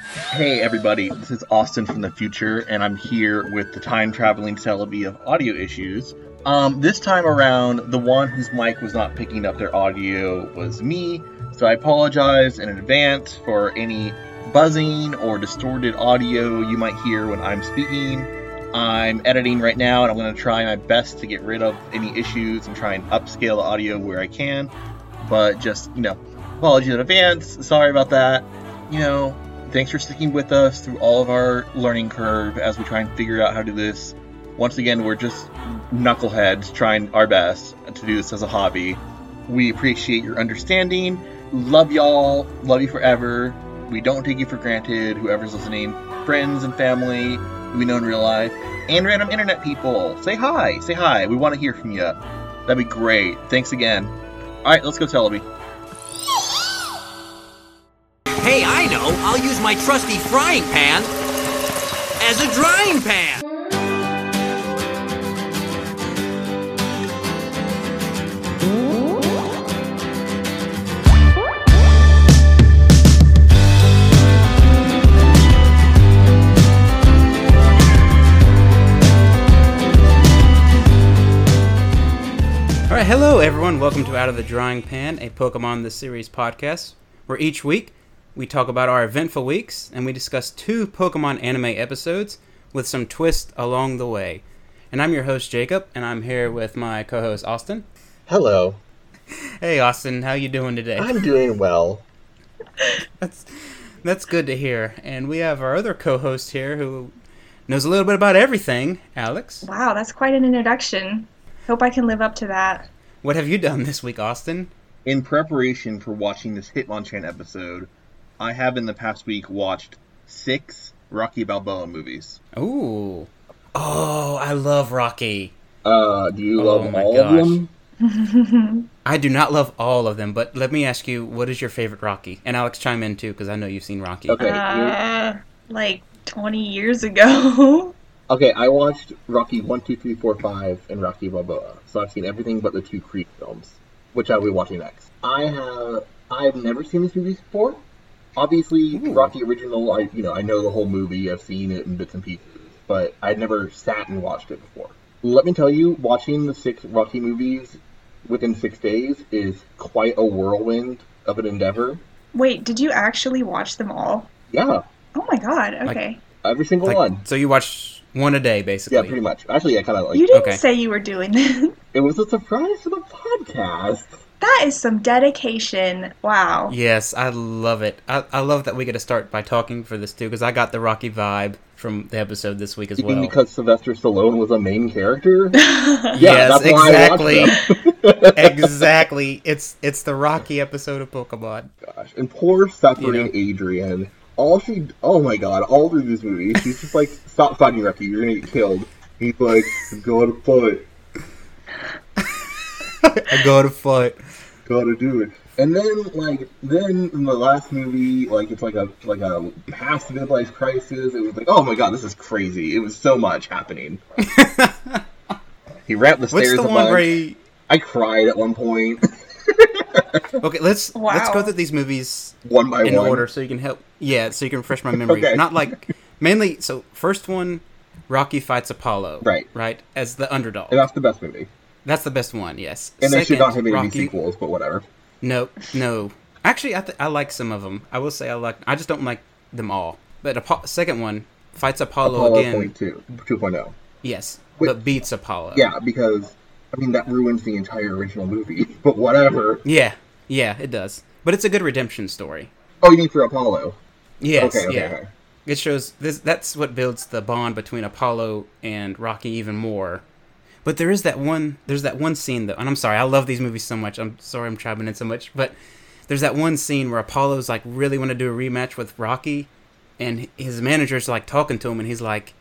Hey everybody, this is Austin from the future, and I'm here with the time traveling celebi of audio issues. Um, this time around, the one whose mic was not picking up their audio was me, so I apologize in advance for any buzzing or distorted audio you might hear when I'm speaking. I'm editing right now, and I'm going to try my best to get rid of any issues and try and upscale the audio where I can. But just, you know, apologies in advance. Sorry about that. You know, thanks for sticking with us through all of our learning curve as we try and figure out how to do this. Once again, we're just knuckleheads trying our best to do this as a hobby. We appreciate your understanding. Love y'all. Love you forever. We don't take you for granted, whoever's listening. Friends and family we know in real life. And random internet people. Say hi. Say hi. We want to hear from you. That'd be great. Thanks again. Alright, let's go, Celebi. Hey, I know. I'll use my trusty frying pan as a drying pan. All right, hello everyone. Welcome to Out of the Drying Pan, a Pokemon the Series podcast, where each week we talk about our eventful weeks and we discuss two Pokemon anime episodes with some twist along the way. And I'm your host Jacob, and I'm here with my co-host Austin. Hello. Hey Austin, how you doing today? I'm doing well. That's that's good to hear. And we have our other co-host here who knows a little bit about everything, Alex. Wow, that's quite an introduction. Hope I can live up to that. What have you done this week, Austin? In preparation for watching this Hitmonchan episode, I have in the past week watched six Rocky Balboa movies. Ooh. Oh, I love Rocky. Uh, do you Oh love my all gosh. of them? I do not love all of them, but let me ask you, what is your favorite Rocky? And Alex, chime in too, because I know you've seen Rocky. Okay. Uh, like 20 years ago. Okay, I watched Rocky 1, 2, 3, 4, 5, and Rocky Balboa. So I've seen everything but the two Creed films, which I'll be watching next. I have I've never seen these movies before. Obviously, Ooh. Rocky original, I you know, I know the whole movie, I've seen it in bits and pieces, but I'd never sat and watched it before. Let me tell you, watching the six Rocky movies within six days is quite a whirlwind of an endeavor. Wait, did you actually watch them all? Yeah, Oh my god, okay. every single Like, one. So you watch one a day, basically. Yeah, pretty much. Actually, I kind of like you didn't okay. say you were doing this. it was a surprise for the podcast. That is some dedication. Wow. Yes, I love it. I, I love that we get to start by talking for this too, because I got the Rocky vibe from the episode this week as You mean well. because Sylvester Stallone was a main character? yes, that's exactly, exactly. It's it's the Rocky episode of Pokemon. Gosh, and poor suffering You know. Adrian. All she, oh my god, all through this movie, she's just like, "Stop fighting, Rocky. You're gonna get killed." He's like, "Gotta fight, I go to fight. Gotta do it." And then, like, then in the last movie, like, it's like a like a past midlife crisis. It was like, oh my god, this is crazy. It was so much happening. he ran up the What's stairs the one bunch. where he? I cried at one point, Okay, let's let's go through these movies one by in one. order so you can help. Yeah, so you can refresh my memory. Okay. Not like mainly. So first one, Rocky fights Apollo. Right. Right as the underdog. And that's the best movie. That's the best one. Yes. And they should not have made any sequels, but whatever. No, no. Actually, I th- I like some of them. I will say I like. I just don't like them all. But Apo- second one fights Apollo, Apollo again. point two, 2.0. Yes, Wait. but beats Apollo. Yeah, because I mean that ruins the entire original movie. But whatever. Yeah. Yeah. It does. But it's a good redemption story. Oh, you mean for Apollo? Yes. okay, okay, yeah. okay. It shows this. That's what builds the bond between Apollo and Rocky even more. But there is that one. There's that one scene though, and I'm sorry. I love these movies so much. I'm sorry I'm chiming in so much, but there's that one scene where Apollo's like really want to do a rematch with Rocky, and his manager's like talking to him, and he's like,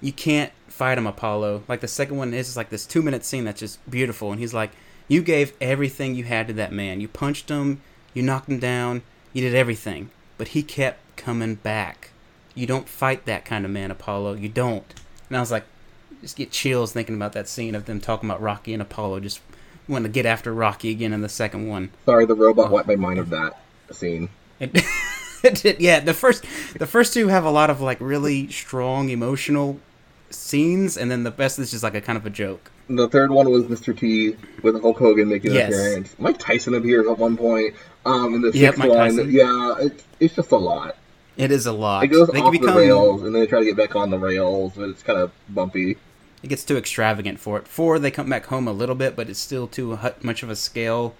"You can't fight him, Apollo." Like the second one is like this two minute scene that's just beautiful, and he's like, "You gave everything you had to that man. You punched him, you knocked him down, you did everything, but he kept coming back. You don't fight that kind of man, Apollo. You don't." And I was like, just get chills thinking about that scene of them talking about Rocky and Apollo just wanting to get after Rocky again in the second one. Sorry, the robot wiped my mind of that scene. And yeah, the first the first two have a lot of like really strong emotional scenes, and then the best is just like a kind of a joke. The third one was Mr. T with Hulk Hogan making an Yes. appearance. Mike Tyson appears at one point. Um, and the Yep, sixth Mike one, Tyson. yeah, it's, it's just a lot. It is a lot. It goes they off can the rails, and then they try to get back on the rails, but it's kind of bumpy. It gets too extravagant for it. Four, they come back home a little bit, but it's still too much of a scale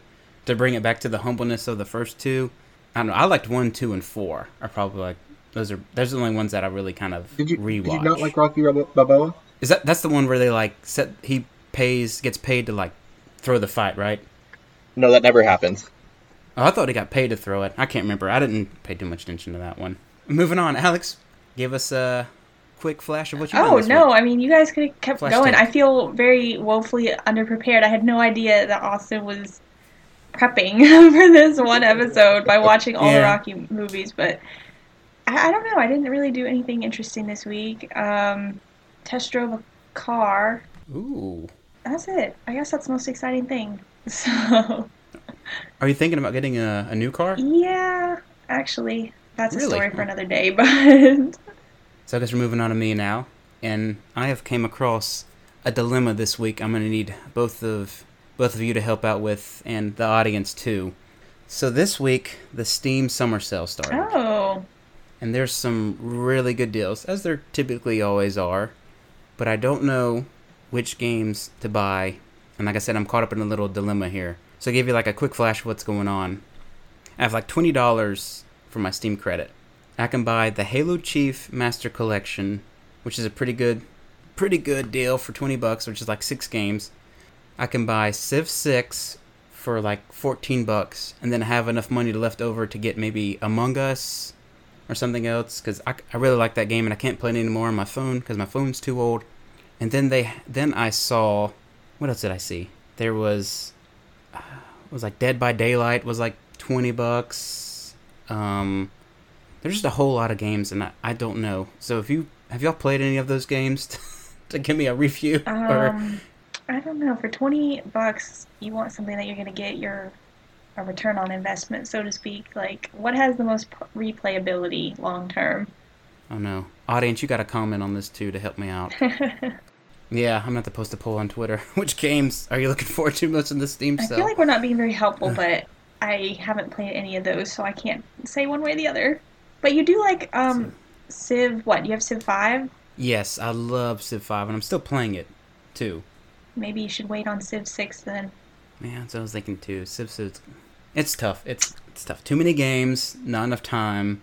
to bring it back to the humbleness of the first two. I don't know. I liked one, two, and four. Are probably like those are those are the only ones that I really kind of Did you, rewatch. did you not like Rocky Balboa? Balboa? Is that that's the one where they like set he pays gets paid to like throw the fight, right? No, that never happens. Oh, I thought he got paid to throw it. I can't remember. I didn't pay too much attention to that one. Moving on, Alex, give us a quick flash of what you. Oh no! I mean, you guys could have kept Flash going. tape. I feel very woefully underprepared. I had no idea that Austin was prepping for this one episode by watching all the Rocky movies. But I, I don't know. I didn't really do anything interesting this week. Um, test drove a car. Ooh, That's it. I guess that's the most exciting thing. So are you thinking about getting a, a new car? yeah, actually, that's a story for another day. But So I guess we're moving on to me now, and I have came across a dilemma this week. I'm gonna need both of both of you to help out with, and the audience too. So this week, the Steam Summer Sale started. oh, and there's some really good deals, as there typically always are. But I don't know which games to buy, and like I said, I'm caught up in a little dilemma here. So I'll give you like a quick flash of what's going on. I have like twenty dollars for my Steam credit. I can buy the Halo Chief Master Collection, which is a pretty good, pretty good deal for twenty bucks, which is like six games. I can buy Civ Six for like fourteen bucks, and then have enough money left over to get maybe Among Us or something else because I, I really like that game and I can't play it anymore on my phone because my phone's too old. And then they then I saw what else did I see? There was uh, it was like Dead by Daylight was like twenty bucks. Um, there's just a whole lot of games and I, I don't know. So if you have y'all played any of those games to give me a review or Um, I don't know. For twenty bucks, you want something that you're gonna get your a return on investment, so to speak. Like, what has the most p- replayability long term? oh no audience you got to comment on this too to help me out. yeah, I'm not supposed to poll on Twitter. Which games are you looking forward to most in the Steam I feel like we're not being very helpful, but I haven't played any of those, so I can't say one way or the other. But you do like um Civ. What you have Civ Five? Yes, I love Civ 5, and I'm still playing it, too. Maybe you should wait on Civ Six then. Yeah, that's what I was thinking, too. Civ 6, it's tough. It's, it's tough. Too many games, not enough time.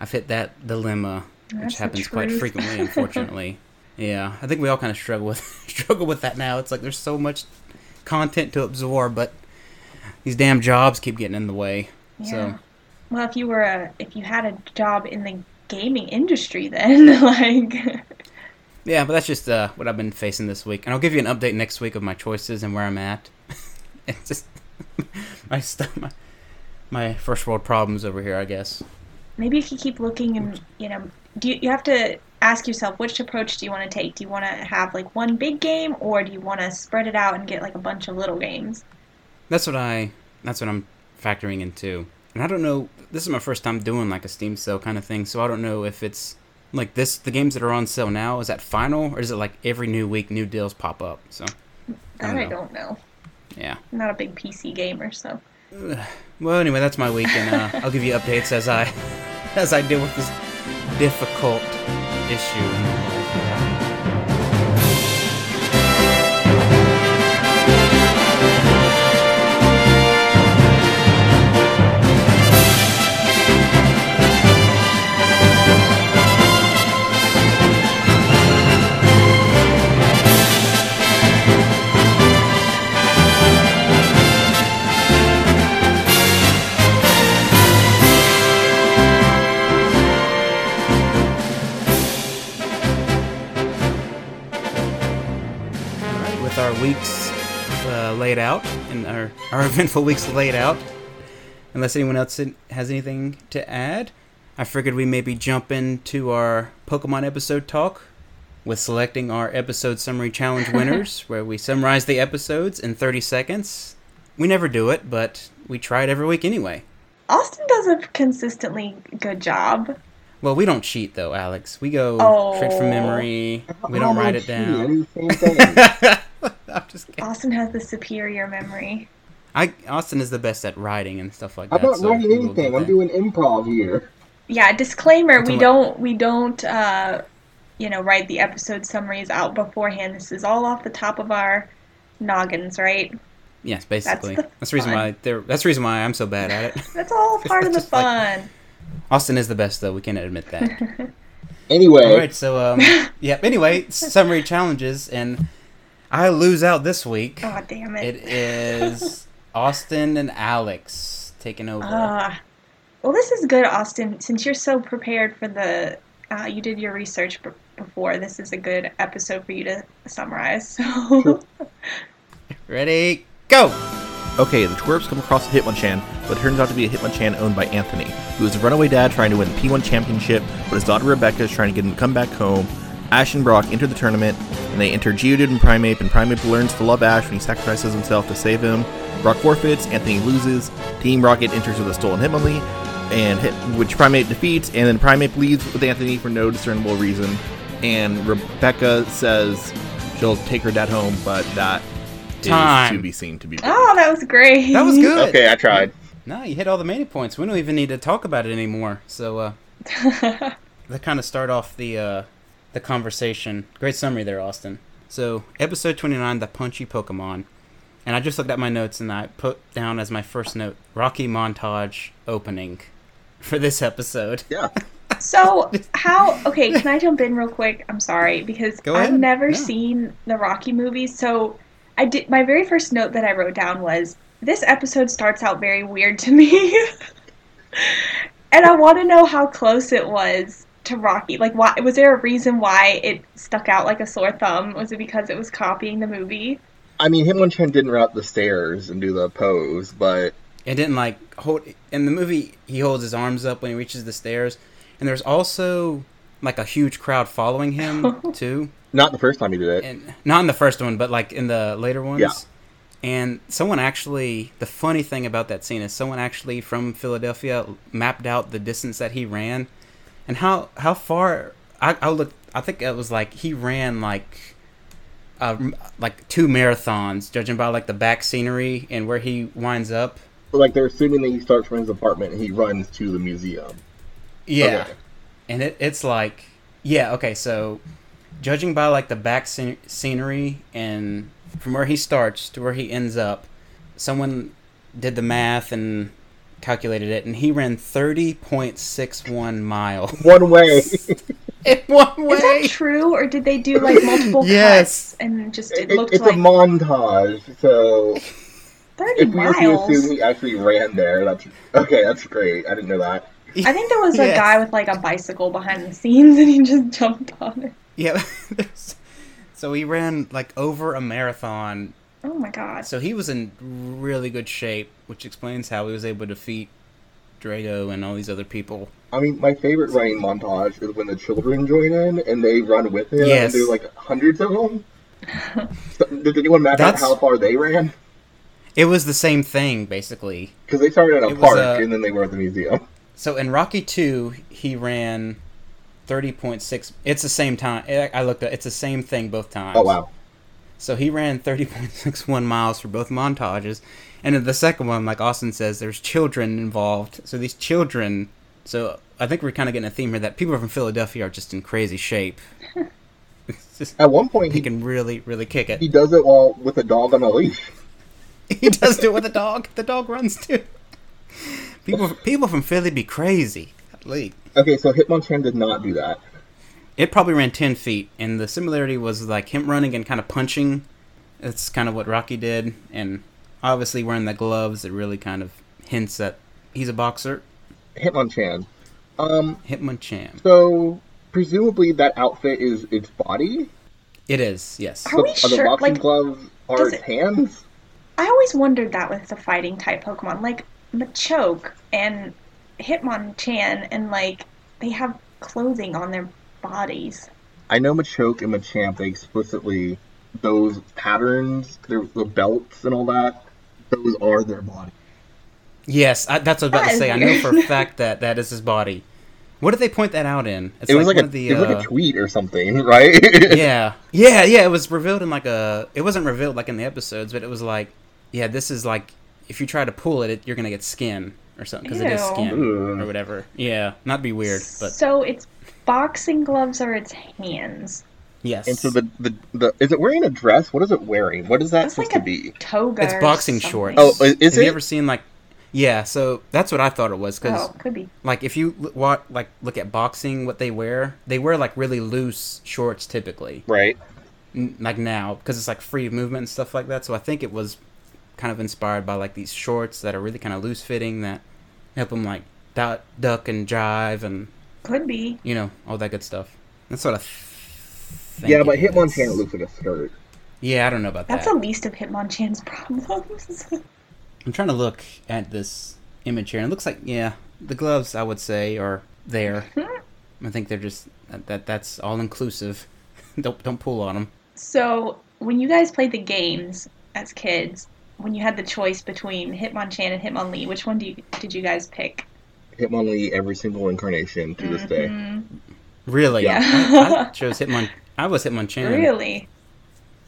I've hit that dilemma, which That's the happens quite frequently, unfortunately. yeah, I think we all kind of struggle with struggle with that now. It's like there's so much content to absorb, but these damn jobs keep getting in the way. Yeah. So, Well, if you were a if you had a job in the gaming industry, then like. yeah, but that's just uh, what I've been facing this week. And I'll give you an update next week of my choices and where I'm at. it's just my stuff, my, my first world problems over here, I guess. maybe if you keep looking and you know do you, you have to ask yourself which approach do you want to take do you want to have like one big game or do you want to spread it out and get like a bunch of little games That's what I. That's what I'm factoring into. And I don't know. This is my first time doing like a Steam sale kind of thing, so I don't know if it's like this. The games that are on sale now is that final, or is it like every new week new deals pop up? So that don't i know. don't know yeah. i'm not a big pc gamer so Well, anyway, that's my week, and uh, I'll give you updates as I as I deal with this difficult issue. Weeks uh, laid out and our, our eventful weeks laid out, unless anyone else has anything to add, I figured we maybe jump into our Pokemon episode talk with selecting our episode summary challenge winners, where we summarize the episodes in 30 seconds. We never do it, but we try it every week anyway. Austin does a consistently good job. Well, we don't cheat though, Alex. We go straight Oh. from memory. We don't write it gee, down. do the same thing. I'm just kidding. Austin has the superior memory. I Austin is the best at writing and stuff like that. I'm not so writing anything. get I'm doing improv here. Yeah, disclaimer, we don't we don't uh you know, write the episode summaries out beforehand. This is all off the top of our noggins, right? Yes, basically. the That's the reason why. They're, that's the reason why I'm so bad at it. That's all part of the Just like- fun. Austin is the best though. We can't admit that. Anyway, All right, so um, yep. Anyway, summary challenges, and I lose out this week. Oh damn it. It is Austin and Alex taking over. Uh, well, this is good, Austin. Since you're so prepared for the, uh, you did your research b- before. This is a good episode for you to summarize. So, Ready, go! Okay, the twerps come across a Hitmonchan, but it turns out to be a Hitmonchan owned by Anthony, who is a runaway dad trying to win the P1 championship, but his daughter Rebecca is trying to get him to come back home. Ash and Brock enter the tournament, and they enter Geodude and Primeape, and Primeape learns to love Ash when he sacrifices himself to save him. Brock forfeits, Anthony loses, Team Rocket enters with a stolen Hitmonlee, and hit, which Primeape defeats, and then Primeape leaves with Anthony for no discernible reason, and Rebecca says she'll take her dad home, but that is Time. to be seen to be. oh, that was great. That was good. okay, I tried. No, you hit all the mania points. We don't even need to talk about it anymore. So uh, that kind of start off the uh, the conversation. Great summary there, Austin. So episode twenty nine, the punchy Pokemon, and I just looked at my notes and I put down as my first note Rocky montage opening for this episode. Yeah. So, how? Okay, can I jump in real quick? I'm sorry because I've never Yeah. seen the Rocky movies. So, I did. My very first note that I wrote down was this episode starts out very weird to me, and I want to know how close it was to Rocky. Like, why was there a reason why it stuck out like a sore thumb? Was it because it was copying the movie? I mean, Hitmonchan didn't run up the stairs and do the pose, but It didn't like hold in the movie. He holds his arms up when he reaches the stairs, and there's also like a huge crowd following him too. not the first time he did it. and not in the first one, but like in the later ones. Yeah. And someone actually, the funny thing about that scene is someone actually from Philadelphia mapped out the distance that he ran, and how how far. I I looked. I think it was like he ran like, uh, like two marathons, judging by like the back scenery and where he winds up. like they're assuming that he starts from his apartment and he runs to the museum. Yeah. Okay. And it, it's like, yeah, okay, so judging by like the back scen- scenery and from where he starts to where he ends up, someone did the math and calculated it, and he ran 30.61 miles One way. in one way. Is that true, or did they do like multiple Yes. cuts and just it It- looked it's like a montage, so thirty if we were to assume he actually ran there, that's okay. That's great. I didn't know that. I think there was a Yes. guy with like a bicycle behind the scenes, and he just jumped on it. Yeah. so he ran like over a marathon. Oh my god! So he was in really good shape, which explains how he was able to defeat Drago and all these other people. I mean, my favorite running montage is when the children join in and they run with him. Yes. And there's like hundreds of them. So, did anyone map out how far they ran? It was the same thing, basically. Because they started at a It was, park uh, and then they were at the museum. So in Rocky Two, he ran thirty point six. It's the same time. I I looked at. It's the same thing both times. Oh wow. So he ran thirty point six one miles for both montages, and in the second one, like Austin says, there's children involved. So these children. So I think we're kind of getting a theme here that people from Philadelphia are just in crazy shape. Just, At one point, he can really, really kick it. he does it while with a dog on a leash. He does do it with a dog. The dog runs too. People, people from Philly be crazy. Golly. Okay, so Hitmonchan did not do that. It probably ran 10 feet, and the similarity was like him running and kind of punching. That's kind of what Rocky did, and obviously wearing the gloves, it really kind of hints that he's a boxer. Hitmonchan. Um, Hitmonchan. so presumably that outfit is its body. It is, yes. Are we are the boxing Like, gloves are its it- hands? I always wondered that with the fighting type Pokemon, like Machoke and Hitmonchan, and like they have clothing on their bodies. I know Machoke and Machamp, they explicitly, those patterns, their, the belts and all that, those are their body. Yes, I, that's what I was about to say. I know for a fact that that is his body. What did they point that out in? It's It was like, one a of the, it was like uh, a tweet or something, right? yeah, yeah, yeah. It was revealed in like a. It wasn't revealed like in the episodes, but it was like, yeah, this is like if you try to pull it, it you're gonna get skin or something because it is skin Ugh. or whatever. Yeah, not be weird, but So it's boxing gloves are its hands. yes. And so the, the the is it wearing a dress? What is it wearing? What is that It's supposed like to a be? toga. It's boxing shorts. Oh, i- is Have it? you ever seen like? Yeah, so that's what I thought it was because Oh, could be. like if you l- wa like look at boxing, what they wear, they wear like really loose shorts typically. right. n- like now because it's like free movement and stuff like that. So I think it was kind of inspired by like these shorts that are really kind of loose fitting that help them like duck, duck and jive and Could be. you know all that good stuff. That's what I. Th- Yeah, but it is. Hitmonchan looks like a skirt. Yeah, I don't know about That's that. That's the least of Hitmonchan's problems. I'm trying to look at this image here, and it looks like yeah, the gloves I would say are there. Mm-hmm. I think they're just that, that that's all inclusive. don't don't pull on them. so, when you guys played the games as kids, when you had the choice between Hitmonchan and Hitmonlee, which one do you, did you guys pick? Hitmonlee every single incarnation to this day. Mhm. Really? Yeah. I, I chose Hitmon. I was Hitmonchan. Really?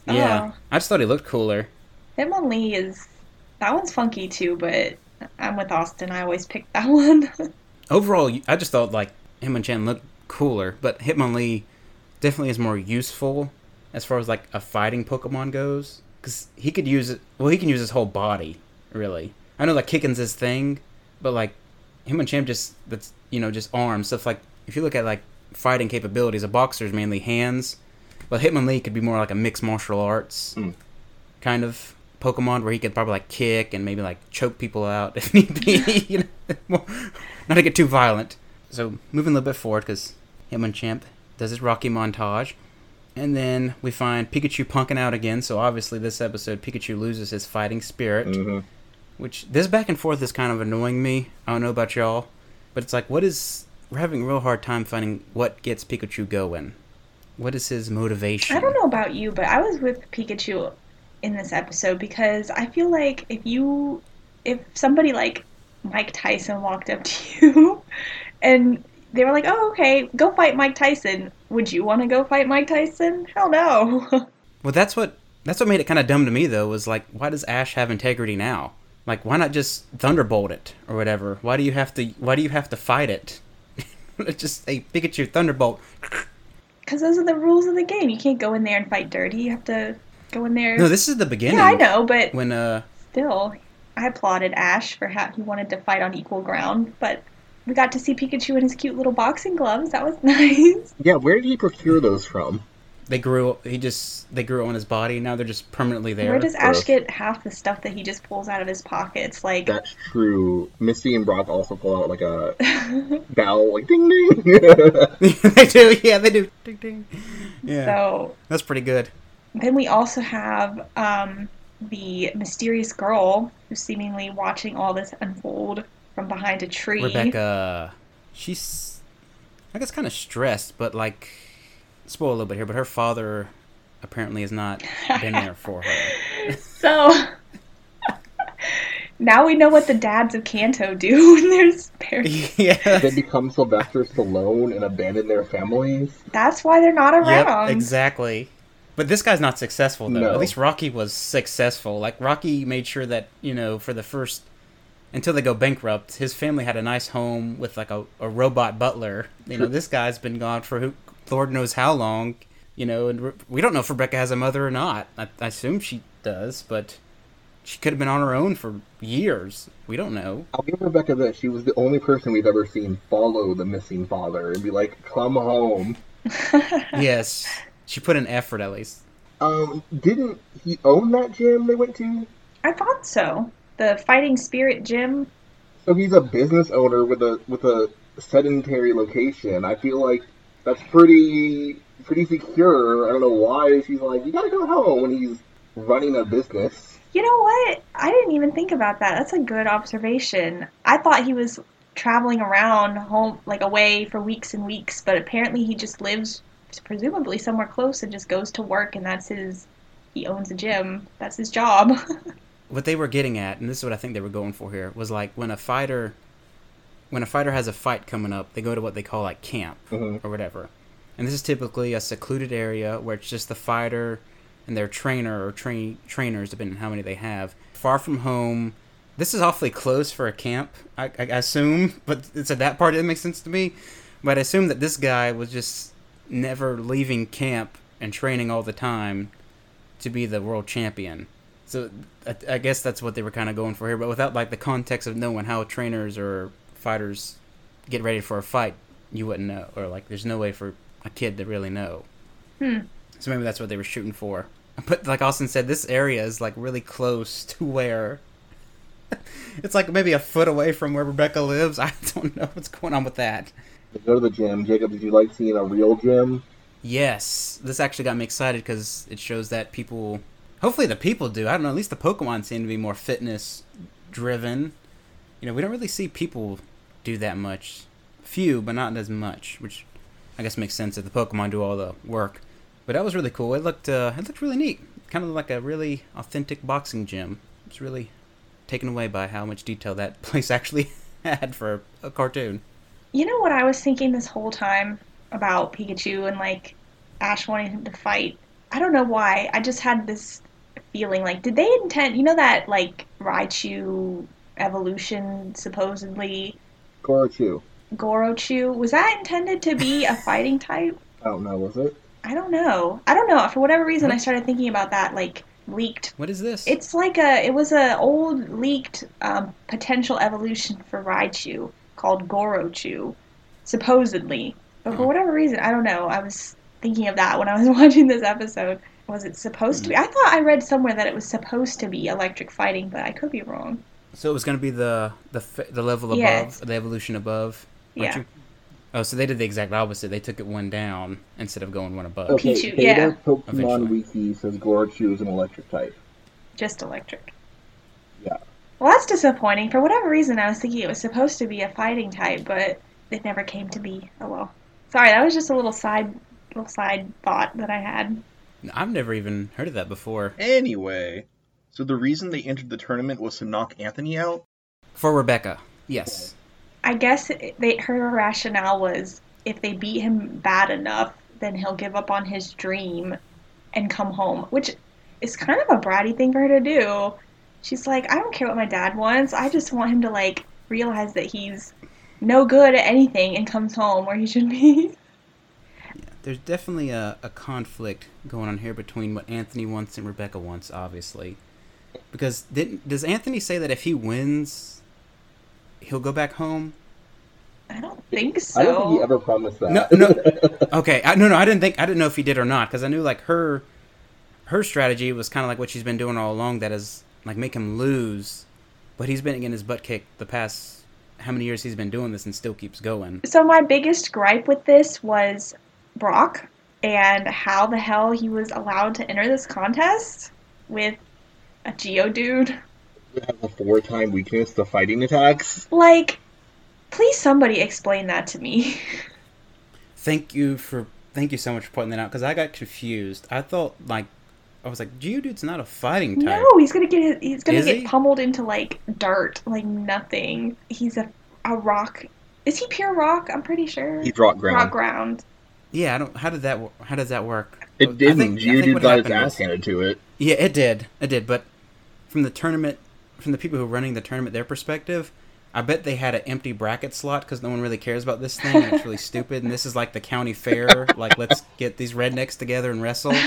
Yeah. Oh. I just thought he looked cooler. Hitmonlee is that one's funky too, but I'm with Austin. I always pick that one. Overall, I just thought like Hitmonchan looked cooler, but Hitmonlee definitely is more useful as far as like a fighting Pokemon goes, because he could use it. Well, he can use his whole body, really. I know like kicking's his thing, but like Hitmonchan just that's you know just arms stuff. Like if you look at like fighting capabilities, a boxer's mainly hands, but Hitmonlee could be more like a mixed martial arts Mm. kind of Pokemon where he could probably like kick and maybe like choke people out if need be. you know, more, not to get too violent. So moving a little bit forward because Hitmonchan does his Rocky montage, and then we find Pikachu punking out again. So obviously this episode Pikachu loses his fighting spirit, hmm which this back and forth is kind of annoying me. I don't know about y'all, but it's like what is we're having a real hard time finding what gets Pikachu going. What is his motivation? I don't know about you, but I was with Pikachu in this episode because I feel like if you, if somebody like Mike Tyson walked up to you and they were like, oh, okay, go fight Mike Tyson, would you want to go fight Mike Tyson? Hell no. Well, that's what that's what made it kind of dumb to me though. Was like, why does Ash have integrity now? Like, why not just thunderbolt it or whatever? Why do you have to? Why do you have to fight it? just a Pikachu thunderbolt. Because those are the rules of the game. You can't go in there and fight dirty. You have to go in there. No, this is the beginning. yeah, I know, but When uh, still, I applauded Ash for how he wanted to fight on equal ground. But we got to see Pikachu in his cute little boxing gloves. That was nice. Yeah, where did he procure those from? They grew, he just they grew on his body. Now they're just permanently there. Where does Ash Gross. get half the stuff that he just pulls out of his pockets? Like, That's true. Misty and Brock also pull out like a bell, like ding ding. they do, yeah, they do. Ding ding. Yeah, so that's pretty good. then we also have um, the mysterious girl who's seemingly watching all this unfold from behind a tree. Rebecca, she's, I guess, kind of stressed, but like, spoil a little bit here, but her father apparently has not been there for her. So now we know what the dads of Kanto do when there's parents. yeah. they become Sylvester Stallone and abandon their families. That's why they're not around. Yep, exactly. But this guy's not successful though. No. At least Rocky was successful. Like Rocky made sure that you know for the first until they go bankrupt, his family had a nice home with like a, a robot butler. You know, this guy's been gone for who, Lord knows how long. You know, and Re- we don't know if Rebecca has a mother or not. I, I assume she does, but she could have been on her own for years. We don't know. I'll give Rebecca that She was the only person we've ever seen follow the missing father and be like, come home. yes, she put an effort at least. Um, didn't he own that gym they went to? I thought so. The Fighting Spirit Gym. So he's a business owner with a with a sedentary location. I feel like that's pretty pretty secure. I don't know why she's like, you gotta go home when he's running a business. You know what? I didn't even think about that. That's a good observation. I thought he was traveling around home, like away for weeks and weeks, but apparently he just lives presumably somewhere close and just goes to work, and that's his. He owns a gym. That's his job. what they were getting at, and this is what I think they were going for here, was like when a fighter, when a fighter has a fight coming up, they go to what they call like camp Mhm. or whatever, and this is typically a secluded area where it's just the fighter and their trainer or train trainers, depending on how many they have, far from home. This is awfully close for a camp, I, I assume, but it's at that part it makes sense to me. But I assume that this guy was just never leaving camp and training all the time to be the world champion. So I, I guess that's what they were kind of going for here, but without like the context of knowing how trainers or fighters get ready for a fight, you wouldn't know, or like there's no way for a kid to really know. Hmm. So maybe that's what they were shooting for. But like Austin said, this area is like really close to where. it's like maybe a foot away from where Rebecca lives. I don't know what's going on with that. Go to the gym. Jacob, did you like seeing a real gym? Yes, this actually got me excited because it shows that people, hopefully the people do. I don't know. At least the Pokemon seem to be more fitness driven. You know, we don't really see people do that much. Few, but not as much, which I guess makes sense if the Pokemon do all the work. But that was really cool. It looked, uh, it looked really neat. Kind of like a really authentic boxing gym. It's really taken away by how much detail that place actually had for a cartoon. You know what I was thinking this whole time about Pikachu and like Ash wanting him to fight? I don't know why. I just had this feeling like, did they intend, you know, that like Raichu evolution supposedly Gorochu. Gorochu, was that intended to be a fighting type? I don't know, was it? I don't know. I don't know. For whatever reason, I started thinking about that like leaked. What is this? It's like a. It was a old leaked um, potential evolution for Raichu called Gorochu, supposedly. But for whatever reason, I don't know. I was thinking of that when I was watching this episode. Was it supposed to be? I thought I read somewhere that it was supposed to be electric fighting, but I could be wrong. So it was going to be the the the level above, Yes. the evolution above. Yeah. you? Oh, so they did the exact opposite. They took it one down instead of going one above. Okay, Pichu, Beta yeah. Pokemon Eventually. Wiki says Gorochu is an electric type. Just electric. Yeah. Well, that's disappointing. For whatever reason, I was thinking it was supposed to be a fighting type, but it never came to be. Oh well. Sorry, that was just a little side, little side thought that I had. I've never even heard of that before. Anyway, so the reason they entered the tournament was to knock Anthony out? For Rebecca, yes. I guess they her rationale was if they beat him bad enough, then he'll give up on his dream and come home, which is kind of a bratty thing for her to do. She's like, I don't care what my dad wants. I just want him to like realize that he's no good at anything and comes home where he should be. There's definitely a, a conflict going on here between what Anthony wants and Rebecca wants, obviously. Because didn't, does Anthony say that if he wins, he'll go back home? I don't think so. I don't think he ever promised that. No, no. Okay, I, no, no. I didn't think I didn't know if he did or not because I knew like her, her strategy was kind of like what she's been doing all along. That is like make him lose, but he's been getting his butt kicked the past how many years he's been doing this and still keeps going. So my biggest gripe with this was Brock and how the hell he was allowed to enter this contest with a Geodude. He has a four-time weakness to fighting attacks. Like, please somebody explain that to me. Thank you for thank you so much for pointing that out because I got confused. I thought like I was like Geodude's not a fighting type. No, he's gonna get his, he's gonna Is get he? pummeled into like dirt, like nothing. He's a a rock. Is he pure rock? I'm pretty sure. He's rock ground. Rock ground. Yeah, I don't. How did that? How does that work? It didn't. think- I think Geodude got his ass handed to it. Yeah, it did. It did. But from the tournament, from the people who are running the tournament, their perspective, I bet they had an empty bracket slot because no one really cares about this thing and it's really stupid. And this is like the county fair. Like, let's get these rednecks together and wrestle.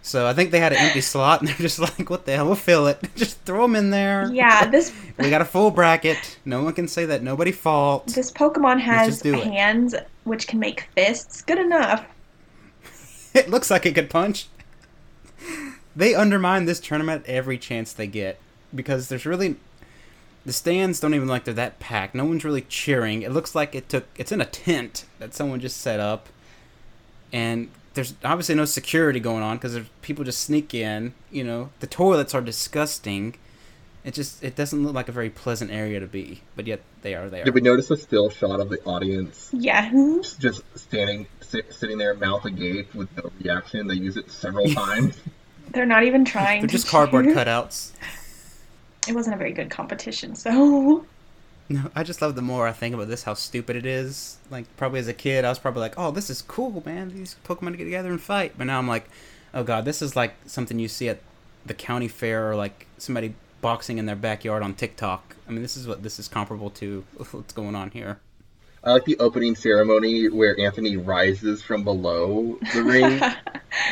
So I think they had an empty slot and they're just like, what the hell? We'll fill it. Just throw them in there. Yeah, this We got a full bracket. No one can say that. Nobody fault. this Pokemon has do it. hands which can make fists. Good enough. It looks like it could punch. They undermine this tournament every chance they get because there's really the stands don't even look like they're that packed. No one's really cheering. It looks like it took it's in a tent that someone just set up, and there's obviously no security going on because people just sneak in. You know the toilets are disgusting. It just it doesn't look like a very pleasant area to be, but yet they are there. Did we notice a still shot of the audience Yeah. just standing, sit, sitting there, mouth agape with no reaction? They use it several times. They're not even trying They're to just cardboard cutouts. it wasn't a very good competition. So No, I just love the more I think about this, how stupid it is. Like, probably as a kid, I was probably like, oh, this is cool, man. These Pokemon to get together and fight. But now I'm like, oh, God, this is like something you see at the county fair or like somebody boxing in their backyard on TikTok. I mean, this is what this is comparable to what's going on here. I like the opening ceremony where Anthony rises from below the ring.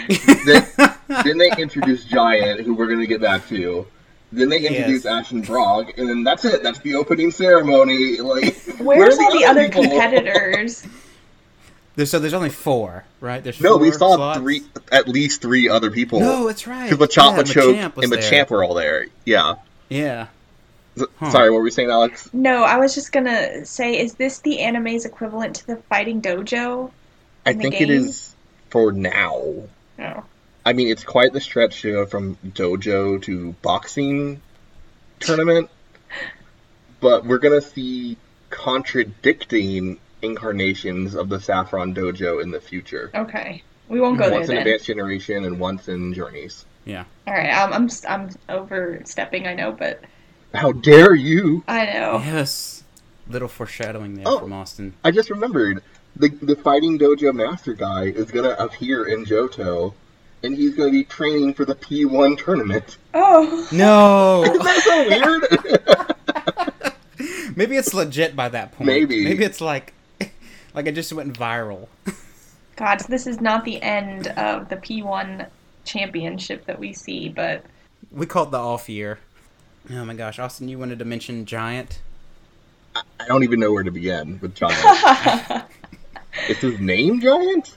then, then they introduce Giant, who we're gonna get back to. Then they introduce Yes. Ash and Brock, and then that's it. That's the opening ceremony. Like, where where's are all the other people? competitors? There's, so there's only four, right? There's No, we saw slots? three, at least three other people. No, that's right. because Machop, yeah, Machoke, Machamp and there. Machamp were all there. Yeah. Yeah. Huh. Sorry, what were we saying, Alex? No, I was just gonna say, is this the anime's equivalent to the Fighting Dojo? I In the think it game? is for now. No. I mean, it's quite the stretch to go from dojo to boxing tournament, but we're gonna see contradicting incarnations of the Saffron Dojo in the future. Okay, we won't go there once in then. Advanced Generation and once in Journeys. Yeah. All right, I'm I'm I'm overstepping. I know, but How dare you! I know. Yes. Little foreshadowing there Oh. from Austin. I just remembered the the Fighting Dojo Master guy is gonna appear in Johto, and he's gonna be training for the P1 tournament. Oh, No. Isn't that so weird? Maybe it's legit by that point. Maybe. Maybe it's like, like it just went viral. God, this is not the end of the P1 championship that we see, but We called the off year. Oh my gosh, Austin, you wanted to mention Giant. I don't even know where to begin with Giant. is his name Giant?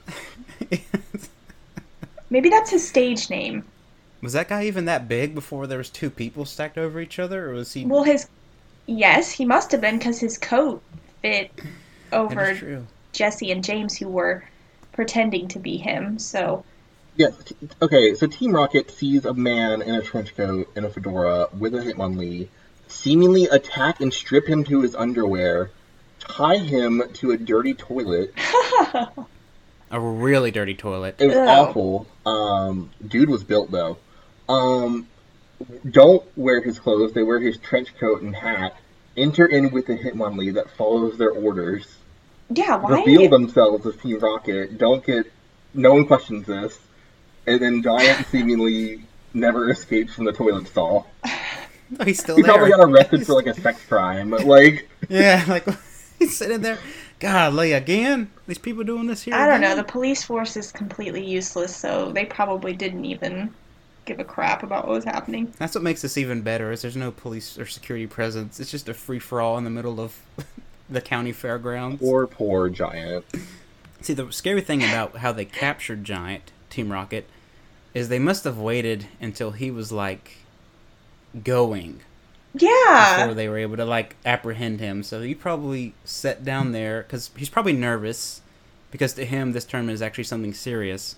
Maybe that's his stage name. Was that guy even that big before there was two people stacked over each other, or was he? Well, his yes, he must have been because his coat fit over true. Jesse and James, who were pretending to be him. So Yes. t- Okay, so Team Rocket sees a man in a trench coat and a fedora with a Hitmonlee, seemingly attack and strip him to his underwear, tie him to a dirty toilet. A really dirty toilet. It was Ew. awful. Um, dude was built though. Um, don't wear his clothes. They wear his trench coat and hat. Enter in with a Hitmonlee that follows their orders. yeah, why? Reveal themselves as Team Rocket. Don't get. No one questions this. And then Giant seemingly never escapes from the toilet stall. Oh, he's still He there. probably got arrested for like a sex crime. Like, Yeah, like he's sitting there. Golly, again? These people doing this here? I don't know. The police force is completely useless, so they probably didn't even give a crap about what was happening. That's what makes this even better. Is there's no police or security presence. It's just a free for all in the middle of the county fairgrounds. poor, poor Giant. See, the scary thing about how they captured Giant, Team Rocket, is they must have waited until he was like going before they were able to like apprehend him. So he probably sat down there because he's probably nervous because to him this tournament is actually something serious,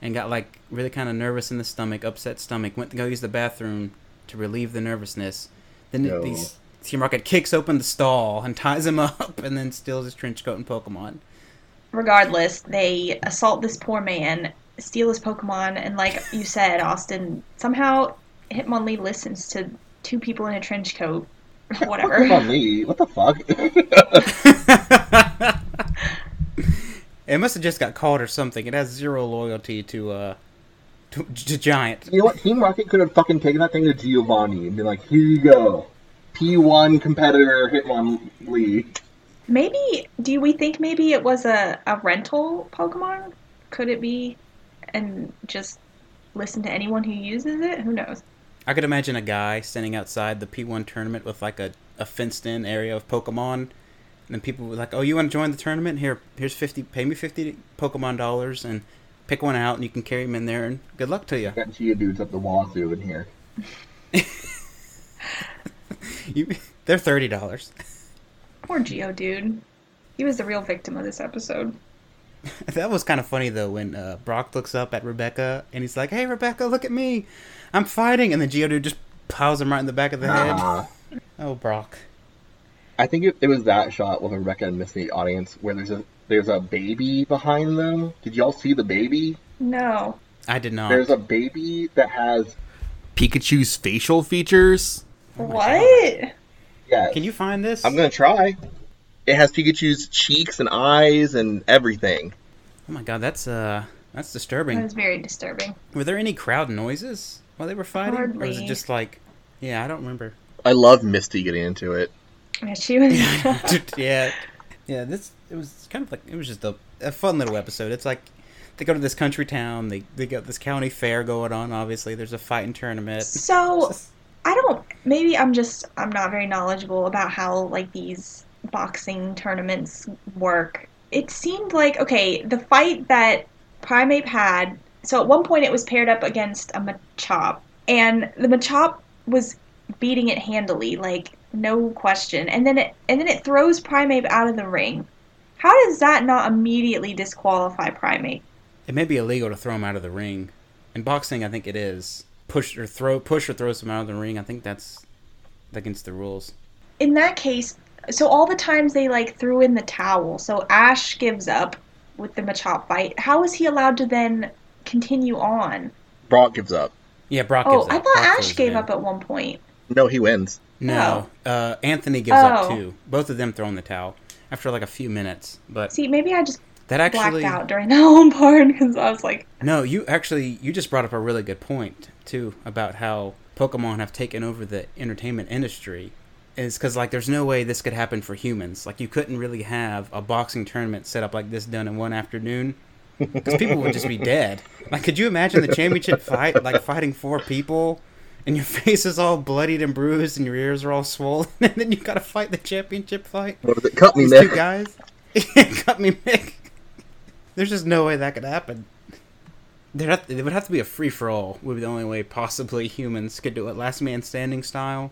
and got like really kind of nervous in the stomach, upset stomach. Went to go use the bathroom to relieve the nervousness. Then No. these Team Rocket kicks open the stall and ties him up, and then steals his trench coat and Pokemon. Regardless, they assault this poor man, steal his Pokemon, and like you said, Austin, somehow Hitmonlee listens to two people in a trench coat. Come Whatever. on me. What the fuck? It must have just got caught or something. It has zero loyalty to uh to, to Giant. you know what? Team Rocket could have fucking taken that thing to Giovanni and been like, here you go. P1 competitor Hitmonlee. maybe, do we think maybe it was a, a rental Pokemon? Could it be? And just listen to anyone who uses it? Who knows? I could imagine a guy standing outside the P1 tournament with like a, a fenced in area of Pokemon. And then people were like, "Oh, you want to join the tournament? Here, here's fifty. Pay me fifty Pokemon dollars and pick one out, and you can carry him in there. And good luck to you. I got dudes up the wazoo in here. you they're thirty dollars. Poor Geodude. He was the real victim of this episode. That was kind of funny though when uh, Brock looks up at Rebecca and he's like, "Hey, Rebecca, look at me, I'm fighting," and then Geodude just piles him right in the back of the head. Oh, Brock. I think it, it was that shot with Rebecca and Misty audience where there's a there's a baby behind them. Did y'all see the baby? No. I did not. There's a baby that has Pikachu's facial features. What? Yeah. Can you find this? I'm gonna try. It has Pikachu's cheeks and eyes and everything. Oh my god, that's uh, that's disturbing. was very disturbing. Were there any crowd noises while they were fighting, or was it just like, yeah, I don't remember. I love Misty getting into it. Yeah, she was. yeah, yeah. This it was kind of like it was just a, a fun little episode. It's like they go to this country town. They they got this county fair going on. Obviously, there's a fighting tournament. so I don't. Maybe I'm just. I'm not very knowledgeable about how like these boxing tournaments work. It seemed like okay, the fight that Primeape had. So at one point it was paired up against a Machop, and the Machop was beating it handily, like no question. And then it and then it throws Primeape out of the ring. How does that not immediately disqualify Primeape? It may be illegal to throw him out of the ring. In boxing, I think it is. Push or throw, push or throws him out of the ring. I think that's against the rules. in that case, so all the times they like threw in the towel, so Ash gives up with the Machop fight. How is he allowed to then continue on? Brock gives up. Yeah, Brock gives up. Oh, gives I thought Brock Ash gave him up at one point. No, he wins. No, uh, Anthony gives up Oh. too. Both of them throw in the towel after like a few minutes. But See, maybe I just that actually, blacked out during that whole part because I was like, no, you actually you just brought up a really good point too about how Pokemon have taken over the entertainment industry. Is because like there's no way this could happen for humans. Like you couldn't really have a boxing tournament set up like this done in one afternoon. Because people would just be dead. Like, could you imagine the championship fight, like fighting four people, and your face is all bloodied and bruised, and your ears are all swollen, and then you gotta fight the championship fight? What was it? Cut me, These two guys cut me, Mick. There's just no way that could happen. There, have, it would have to be a free for all. Would be the only way possibly humans could do it, last man standing style.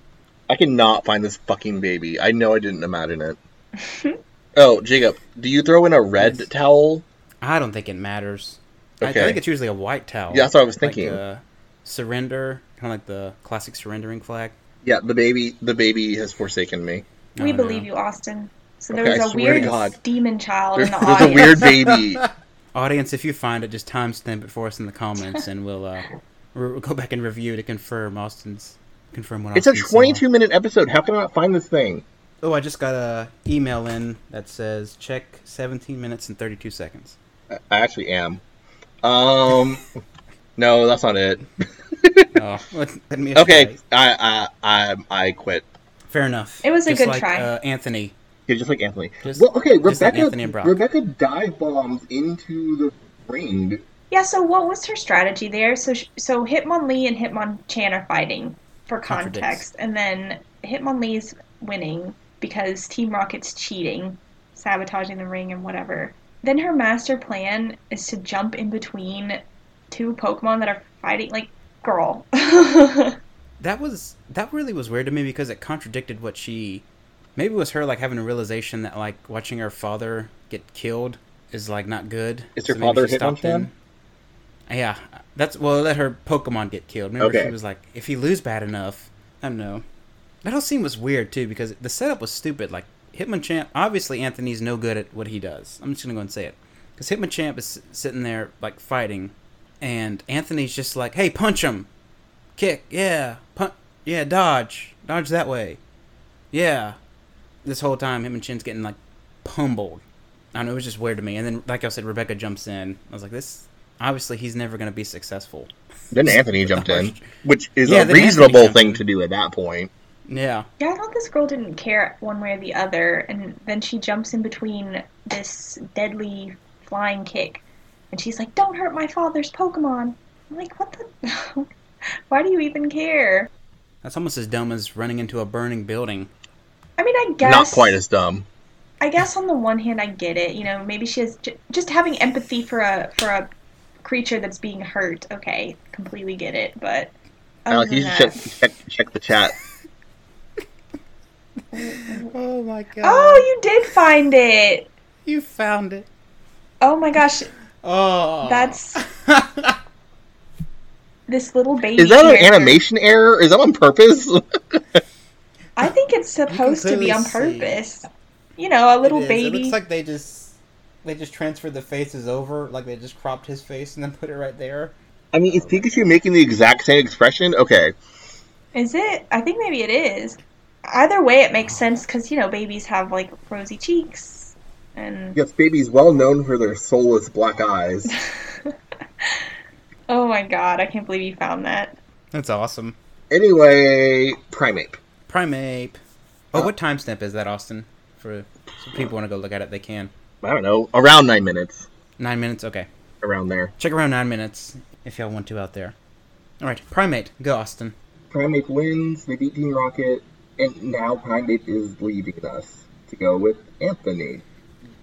I cannot find this fucking baby. I know I didn't imagine it. oh, Jacob, do you throw in a red Yes. towel? I don't think it matters. I, I think it's usually a white towel. Yeah, that's what I was Like, thinking. uh, surrender, kind of like the classic surrendering flag. Yeah, the baby. The baby has forsaken me. we Oh, believe no. you, Austin. So there Okay, was a weird demon child in There's, the there's audience. a weird baby. Audience, if you find it, just timestamp it for us in the comments, and we'll uh, re- we'll go back and review to confirm Austin's confirm what It's a Austin saw. 22 minute episode. How can I not find this thing? Oh, I just got a email in that says check 17 minutes and 32 seconds. I I actually am. Um, no, that's not it. Oh, let, let me. Okay, I I I I quit. fair enough. It was a Just good like, try. Uh, Anthony. Yeah, just like Anthony. Just- well, okay, just like Rebecca. Anthony and Brock. Rebecca dive bombs into the ring. Yeah, so what was her strategy there? So sh- so Hitmonlee and Hitmonchan are fighting for context, and then Hitmonlee's winning because Team Rocket's cheating, sabotaging the ring and whatever. Then her master plan is to jump in between two Pokemon that are fighting. Like, girl. That was that really was weird to me because it contradicted what she. Maybe it was her like having a realization that like watching her father get killed is like not good. Is her maybe father she stopped Hitmonchan? Yeah, that's well. Let her Pokemon get killed. Remember, Okay. she was like, if he lose bad enough, I don't know. That whole scene was weird too because the setup was stupid. Like Hitmonchan, obviously Anthony's no good at what he does. I'm just gonna go and say it because Hitmonchan is sitting there like fighting, and Anthony's just like, "Hey, punch him, kick, yeah, punch, yeah, dodge, dodge that way, yeah." This whole time, Hitmonchan's getting like pummeled. I don't know, it was just weird to me. And then, like I said, Rebecca jumps in. I was like, "This obviously he's never gonna be successful." Then Anthony jumped in, which is Yeah, a reasonable thing in. to do at that point. Yeah, Yeah, I thought this girl didn't care one way or the other, and then she jumps in between this deadly flying kick, and she's like, "Don't hurt my father's Pokemon." I'm like, "What the? Why do you even care?" that's almost as dumb as running into a burning building. I mean, I guess Not quite as dumb. I guess on the one hand, I get it. You know, maybe she has j- just having empathy for a for a creature that's being hurt. Okay, completely get it. But other Alex, you should check, check check the chat. Oh my god! oh, you did find it. you found it. Oh my gosh, Oh, that's this little baby. Is that an character. animation error? Is that on purpose? I think it's supposed to be clearly on see. purpose. You know, a little It is. baby. It looks like they just they just transferred the faces over, like they just cropped his face and then put it right there. I mean, is Pikachu making the exact same expression? Okay. Is it? I think maybe it is. Either way, it makes sense because you know babies have like rosy cheeks, and Yes, babies well known for their soulless black eyes. oh my god, I can't believe you found that. That's awesome. anyway, Primeape. Primeape. Oh, uh, what timestamp is that, Austin? For so people want to go look at it, they can. I don't know, around nine minutes. Nine minutes. Okay, Around there. check around nine minutes if y'all want to out there. All right, Primeape, go, Austin. Primeape wins, they beat Team Rocket, and now Primeape is leaving us to go with Anthony.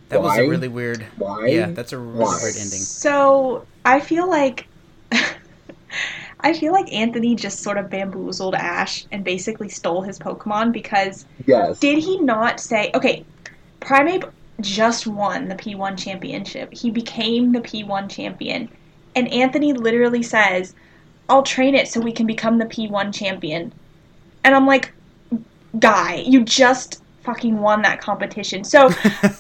That was a really weird. Why? Yeah, that's a really Why? weird ending. So I feel like I feel like Anthony just sort of bamboozled Ash and basically stole his Pokemon because Yes. did he not say okay, Primeape just won the P1 championship. He became the P1 champion. And Anthony literally says, I'll train it so we can become the P1 champion. And I'm like, guy, you just fucking won that competition. So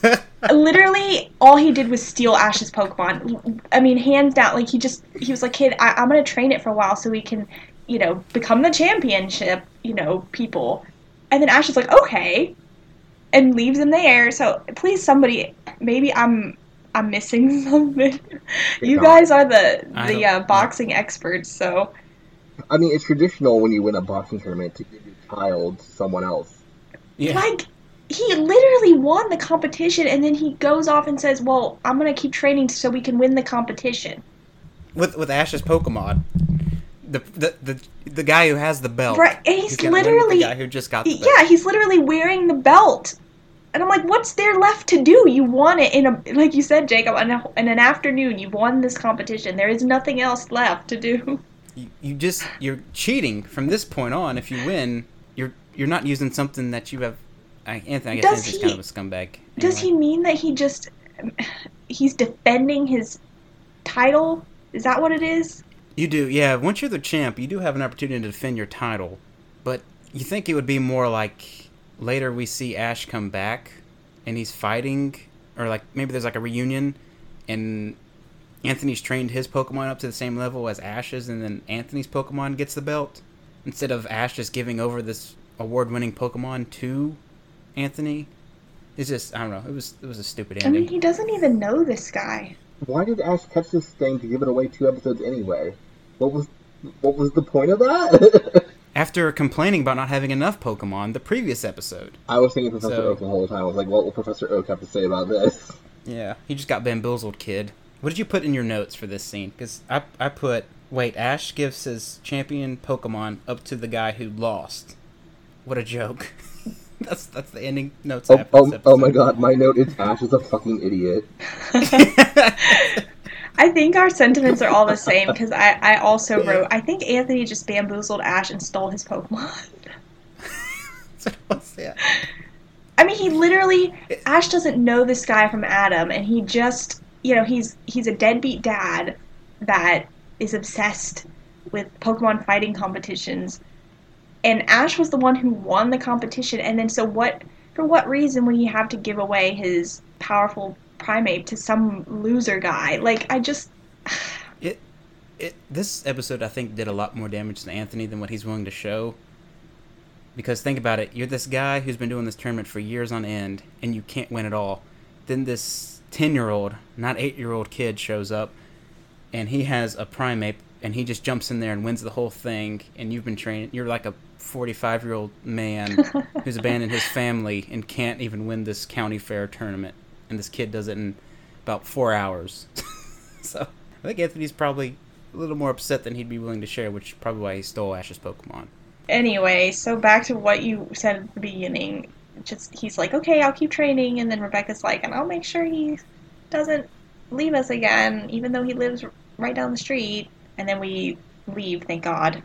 literally all he did was steal Ash's Pokemon. I mean, hands down, like he just he was like, kid, I, I'm gonna train it for a while so we can, you know, become the championship, you know, people. And then Ash is like, okay, and leaves him there. So please, somebody, maybe I'm I'm missing something. you No. guys are the the uh, boxing experts, so I mean, it's traditional when you win a boxing tournament to give your child to someone else. Yeah. like he literally won the competition, and then he goes off and says, "Well, I'm gonna keep training so we can win the competition." with with Ash's Pokemon, the the the, the guy who has the belt. Right, and he's gonna win with literally- the guy who just got the belt. Yeah, he's literally wearing the belt. And I'm like, what's there left to do? You won it in a, like you said, Jacob, in, a, in an afternoon. You won this competition. There is nothing else left to do. You, you just you're cheating from this point on. If you win, you're you're not using something that you have. I, Anthony, I guess Does Anthony's he- kind of a scumbag. Does he mean that he just, he's defending his title? Is that what it is? You do, yeah. Once you're the champ, you do have an opportunity to defend your title, but you think it would be more like later we see Ash come back and he's fighting, or like maybe there's like a reunion, and Anthony's trained his Pokemon up to the same level as Ash's, and then Anthony's Pokemon gets the belt instead of Ash just giving over this award-winning Pokemon to Anthony. It's just I don't know. It was it was a stupid ending. I mean, ending. he doesn't even know this guy. Why did Ash catch this thing to give it away two episodes anyway? What was what was the point of that? After complaining about not having enough Pokemon the previous episode. I was thinking Professor So- Oak the whole time. I was like, what will Professor Oak have to say about this? Yeah, he just got bamboozled, kid. What did you put in your notes for this scene? Because I, I put, wait, Ash gives his champion Pokemon up to the guy who lost. What a joke. that's that's the ending notes. Oh, have for this oh, oh my god, my note is Ash is a fucking idiot. I think our sentiments are all the same because I, I also wrote, I think Anthony just bamboozled Ash and stole his Pokemon. That's what it was. I mean, he literally Ash doesn't know this guy from Adam, and he just, you know, he's he's a deadbeat dad that is obsessed with Pokemon fighting competitions, and Ash was the one who won the competition, and then so what? For what reason would he have to give away his powerful Primeape to some loser guy? Like, I just, It, it. This episode, I think, did a lot more damage to Anthony than what he's willing to show. Because think about it, you're this guy who's been doing this tournament for years on end, and you can't win at all. Then this ten-year-old, not eight-year-old kid shows up, and he has a Primeape, and he just jumps in there and wins the whole thing. And you've been training. You're like a 45-year-old man who's abandoned his family and can't even win this county fair tournament. And this kid does it in about four hours. so I think Anthony's probably a little more upset than he'd be willing to share, which is probably why he stole Ash's Pokemon. anyway, so back to what you said at the beginning. Just he's like, okay, I'll keep training, and then Rebecca's like, and I'll make sure he doesn't leave us again, even though he lives right down the street. And then we leave, thank God.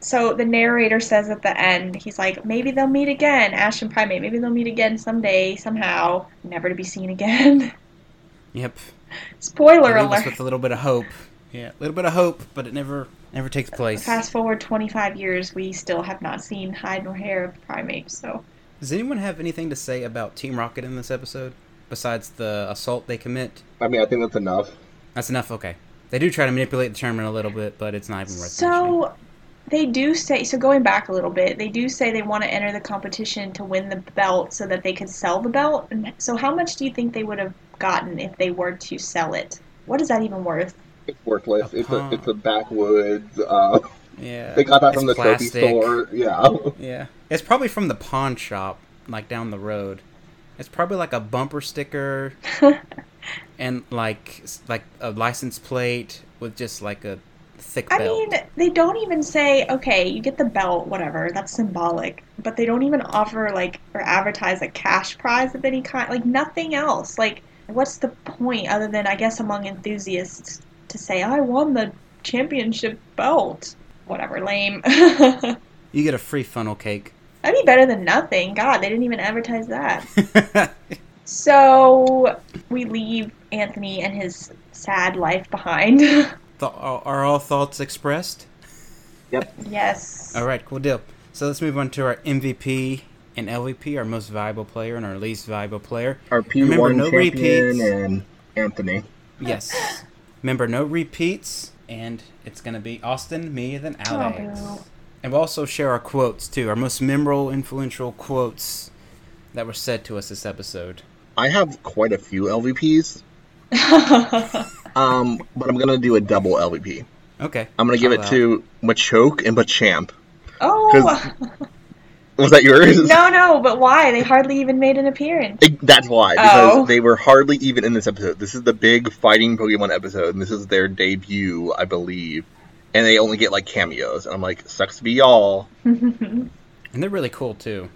So the narrator says at the end, he's like, maybe they'll meet again, Ash and Primeape. Maybe they'll meet again someday, somehow, never to be seen again. Yep. Spoiler They us alert. with a little bit of hope. Yeah, a little bit of hope, but it never never takes place. Fast forward 25 years, we still have not seen hide nor hair of Primeape. So Does anyone have anything to say about Team Rocket in this episode besides the assault they commit? I mean, I think that's enough. That's enough. Okay. They do try to manipulate the tournament a little bit, but it's not even worth mentioning. So, they do say so going back a little bit they do say they want to enter the competition to win the belt so that they could sell the belt and so how much do you think they would have gotten if they were to sell it what is that even worth It's worthless. It's a it's a backwoods. Uh, Yeah. they got that It's from the plastic. trophy store. Yeah. Yeah. It's probably from the pawn shop, like down the road. It's probably like a bumper sticker and like like a license plate with just like a thick i belt. mean they don't even say okay you get the belt whatever that's symbolic but they don't even offer like or advertise a cash prize of any kind like nothing else like what's the point other than i guess among enthusiasts to say i won the championship belt whatever lame you get a free funnel cake. That'd be better than nothing. God, they didn't even advertise that. So we leave Anthony and his sad life behind. Th- are are all thoughts expressed? Yep. Yes. All right, cool deal. So let's move on to our MVP and LVP, our most valuable player and our least valuable player. Our P Remember, one no champion repeats. and Anthony. Yes. Remember, no repeats, and it's going to be Austin, me, then oh, Alex. Oh, And we'll also share our quotes, too. Our most memorable, influential quotes that were said to us this episode. I have quite a few LVPs. Um, but I'm gonna do a double LVP. Okay. I'm gonna give I'll it allow to Machoke and Machamp. oh. Was that yours? No, no, but why? They hardly even made an appearance. It- That's why, because Oh. they were hardly even in this episode. This is the big fighting Pokemon episode, and this is their debut, I believe. And they only get like cameos. And I'm like, sucks to be y'all. And they're really cool, too.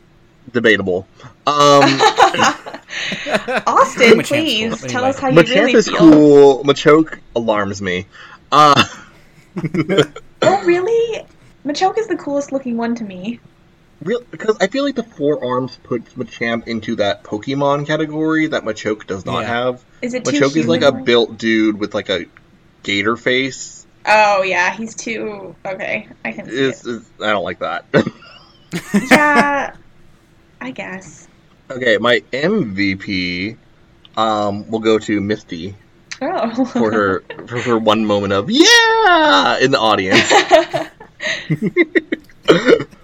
Debatable. Um, Austin, please cool. tell us how you Machamp really is feel. cool. Machoke alarms me. Uh, Oh, really? Machoke is the coolest looking one to me. real because I feel like the four arms puts Machamp into that Pokemon category that Machoke does not Yeah. have. Is it too Machoke is like a built dude with like a gator face. Oh yeah, he's too okay. I can see It's, it. it's- I don't like that. Yeah, I guess. okay, my MVP um will go to Misty Oh. for her for her one moment of yeah in the audience.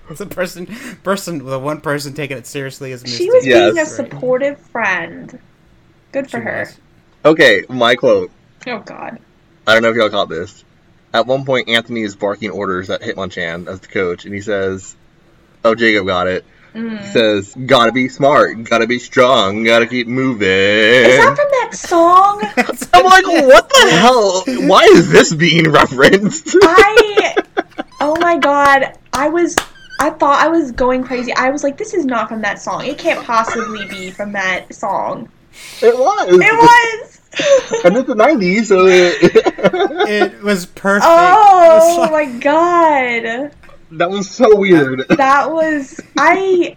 It's a person, person, the one person taking it seriously is Misty. she was Yes. being a supportive friend. Good for She her. was. Okay, my quote. Oh God. I don't know if y'all caught this. At one point, Anthony is barking orders at Hitmonchan as the coach, and he says, "Oh, Jacob got it." Mm. He says, "Gotta be smart, gotta be strong, gotta keep moving." Is that from that song? I'm like, what the hell? Why is this being referenced? I. Oh my God. I was. I thought I was going crazy. I was like, this is not from that song. It can't possibly be from that song. it was. It was. And it's the '90s, so it, It was perfect. Oh It was like- my god. That was so weird. That was I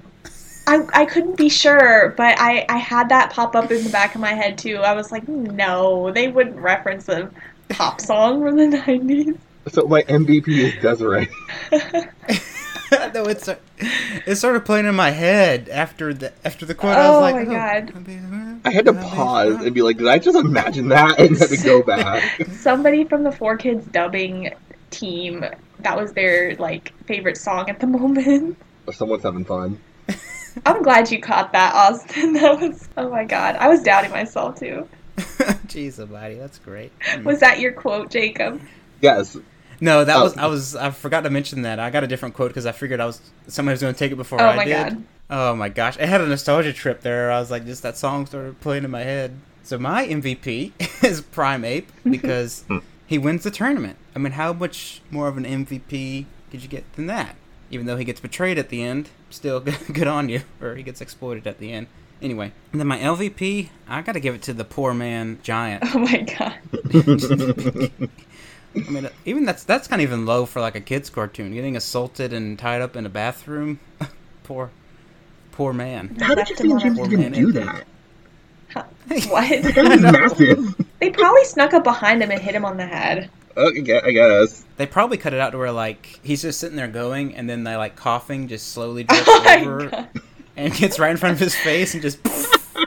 I I couldn't be sure, but I I had that pop up in the back of my head too. I was like, no, they wouldn't reference a pop song from the 90s. So my MVP is Desiree. no, it's it started playing in my head after the after the quote. I Oh was like, my oh, God. Uh, I had to pause and be like, did I just imagine that? And had to go back. Somebody from the 4Kids dubbing team, that was their like favorite song at the moment. Someone's having fun. I'm glad you caught that, Austin. That was oh my god. I was doubting myself too. Jeez, buddy, that's great. Was that your quote, Jacob? Yes. No, that Oh. was I was I forgot to mention that. I got a different quote because I figured I was somebody was going to take it before Oh I my did. God. Oh my gosh, I had a nostalgia trip there. I was like, just that song started playing in my head. So my MVP is Primeape because he wins the tournament. I mean, how much more of an MVP could you get than that? Even though he gets betrayed at the end, still good, good on you, or he gets exploited at the end. Anyway, and then my LVP, I got to give it to the poor man giant. Oh my god. I mean, even that's that's kind of even low for like a kids cartoon. Getting assaulted and tied up in a bathroom, poor, poor man. How did you Left him on think a- James even do that? What? That was massive. They probably snuck up behind him and hit him on the head. Okay, I guess. They probably cut it out to where like he's just sitting there going, and then they like coughing just slowly drips Oh over, God. and gets right in front of his face and just,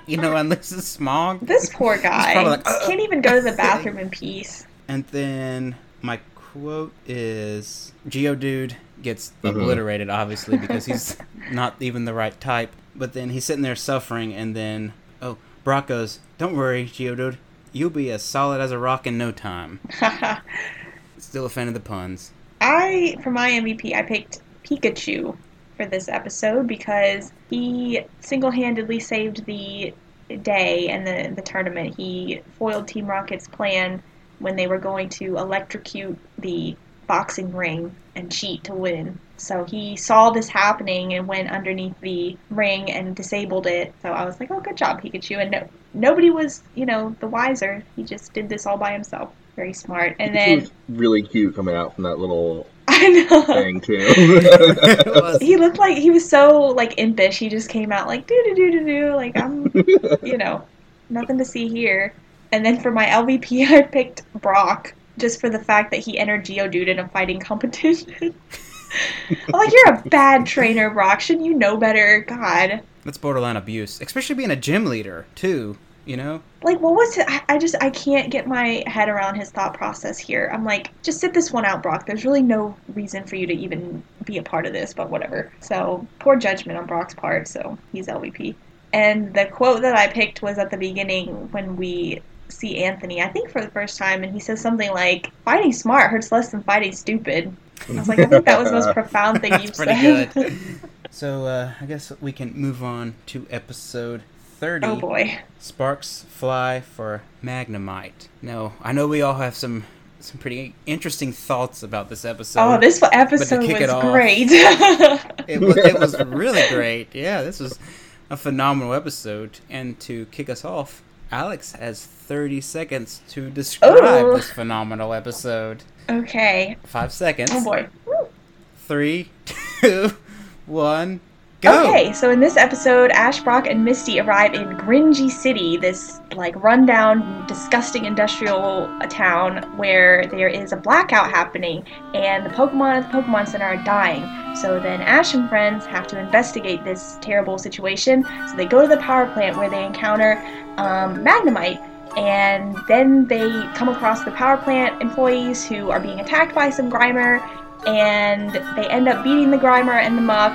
you know, unleashes smog. This poor guy like, "Uh, can't even go to the bathroom in peace. And then my quote is Geodude gets Mhm. obliterated, obviously, because he's not even the right type. But then he's sitting there suffering, and then, oh, Brock goes, Don't worry, Geodude. You'll be as solid as a rock in no time. Still a fan of the puns. I, for my MVP, I picked Pikachu for this episode because he single-handedly saved the day and the the tournament. He foiled Team Rocket's plan when they were going to electrocute the boxing ring and cheat to win. So he saw this happening and went underneath the ring and disabled it. So I was like, "Oh, good job, Pikachu!" And no, nobody was, you know, the wiser. He just did this all by himself. Very smart. And It then was really cute coming out from that little I know. thing too. He looked like he was so like impish. He just came out like do do do do do like I'm you know nothing to see here. And then for my LVP, I picked Brock just for the fact that he entered Geodude in a fighting competition. I'm like oh, you're a bad trainer, Brock. Shouldn't you know better? God. That's borderline abuse, especially being a gym leader, too, you know? Like what was it? I, I just I can't get my head around his thought process here. I'm like, just sit this one out, Brock. There's really no reason for you to even be a part of this, but whatever. So poor judgment on Brock's part. So he's LVP. And the quote that I picked was at the beginning when we see Anthony, I think for the first time, and he says something like, "Fighting smart hurts less than fighting stupid." I was like, I think that was the most profound thing you've pretty said. good. So, uh, I guess we can move on to episode 30. oh boy. Sparks fly for Magnemite. Now, I know we all have some some pretty interesting thoughts about this episode. oh, this episode was it off- great. it was, it was really great. Yeah, this was a phenomenal episode. And to kick us off, Alex has 30 seconds to describe Ooh. this phenomenal episode. okay. Five seconds. Oh boy. Three, two, one, go. Okay, so in this episode, Ash, Brock, and Misty arrive in Gringey City, this like rundown, disgusting industrial town where there is a blackout happening, and the Pokemon at the Pokemon Center are dying. So then Ash and friends have to investigate this terrible situation. So they go to the power plant where they encounter um, Magnemite. And then they come across the power plant employees who are being attacked by some Grimer, and they end up beating the Grimer and the Muk,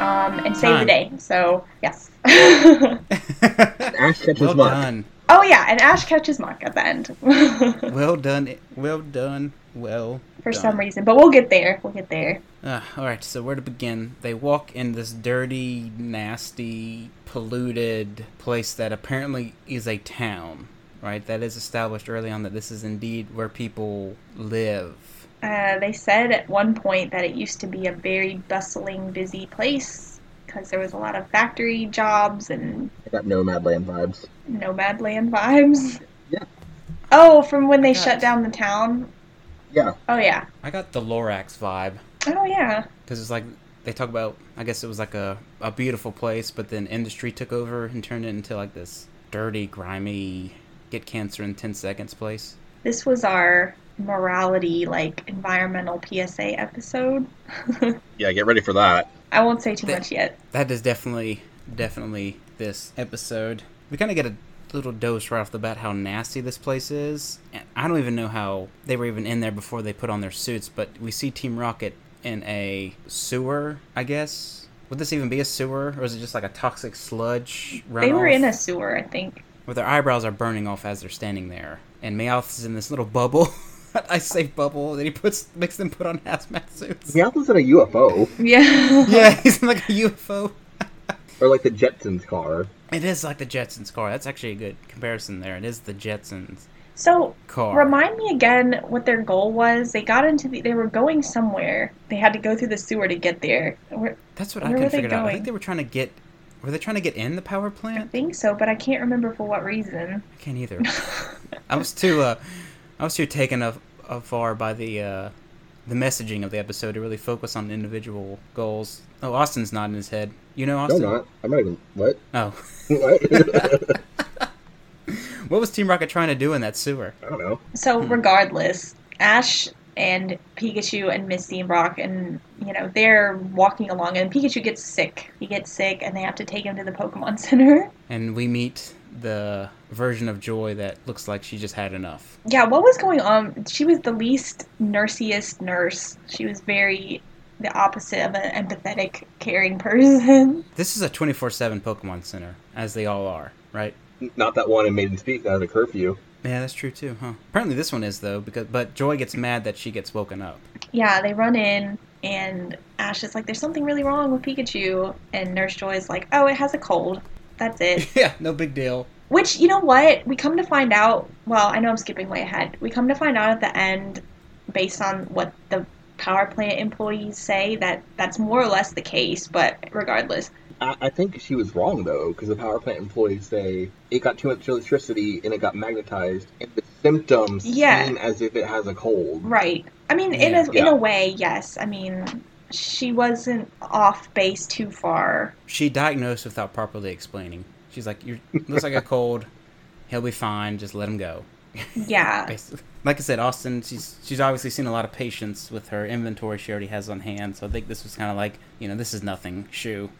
um, and save the day. So yes. Ash catches well Muk. done. oh yeah, and Ash catches Muk at the end Well done. Well done. Well for done. some reason, but we'll get there. We'll get there. Uh, all right, so where to begin? They walk in this dirty, nasty, polluted place that apparently is a town, right? That is established early on that this is indeed where people live. Uh, they said at one point that it used to be a very bustling, busy place because there was a lot of factory jobs and I got Nomadland vibes. Nomadland vibes. Yeah. Oh, from when they shut down the town. Yeah. Oh yeah. I got the Lorax vibe Oh yeah. because it's like they talk about. I guess it was like a, a beautiful place, but then industry took over and turned it into like this dirty, grimy, get cancer in ten seconds place. This was our morality, like environmental PSA episode. Yeah, get ready for that. I won't say too That- much yet. that is definitely definitely this episode. We kind of get a little dose right off the bat how nasty this place is. And I don't even know how they were even in there before they put on their suits, but we see Team Rocket in a sewer, I guess. Would this even be a sewer, or is it just like a toxic sludge runoff? They were in a sewer, I think. where their eyebrows are burning off as they're standing there, and Meowth is in this little bubble. I say bubble that he puts makes them put on hazmat suits. Meowth was in a UFO, Yeah. Yeah, he's in like a UFO. or like the Jetsons car. It is like the Jetsons car. That's actually a good comparison there. It is the Jetsons So car. remind me again what their goal was. They got into the. They were going somewhere. They had to go through the sewer to get there. Where- That's what I couldn't figure out. I think they were trying to get. Were they trying to get in the power plant? I think so, but I can't remember for what reason. I can't either. I was too. Uh, I was too taken af- afar by the uh, the messaging of the episode to really focus on individual goals. Oh, Austin's nodding his head. You know No, Austin? not. I'm not even. What? Oh, what? what was Team Rocket trying to do in that sewer? I don't know. So Hmm. regardless, Ash and Pikachu and Misty and Brock and you know they're walking along and Pikachu gets sick. He gets sick and they have to take him to the Pokemon Center. And we meet the version of Joy that looks like she just had enough. Yeah, what was going on? She was the least nursiest nurse. She was very the opposite of an empathetic, caring person. This is a 24 7 Pokemon Center, as they all are, right? Not that one in Maiden's Peak that has a curfew. Yeah, that's true too, huh? Apparently this one is though, because but Joy gets mad that she gets woken up. Yeah, they run in and Ash is like, "There's something really wrong with Pikachu," and Nurse Joy is like, "Oh, it has a cold. That's it." yeah, no big deal. Which you know what? We come to find out. Well, I know I'm skipping way ahead. We come to find out at the end, based on what the power plant employees say, that that's more or less the case. But regardless, I, I think she was wrong though, because the power plant employees say it got too much electricity and it got magnetized, and the symptoms Yeah. seem as if it has a cold. right? I mean, in a in a way, yes. I mean, she wasn't off base too far. She diagnosed without properly explaining. She's like, "You looks like a cold. He'll be fine. Just let him go." Yeah. Basically. Like I said, Austin, she's she's obviously seen a lot of patients with her inventory she already has on hand. So I think this was kind of like, you know, this is nothing. Shoo.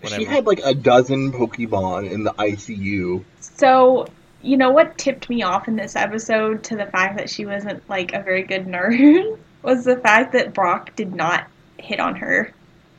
Whatever. She had like a dozen Pokemon in the ICU. So, you know what tipped me off in this episode to the fact that she wasn't like a very good nurse was the fact that Brock did not hit on her.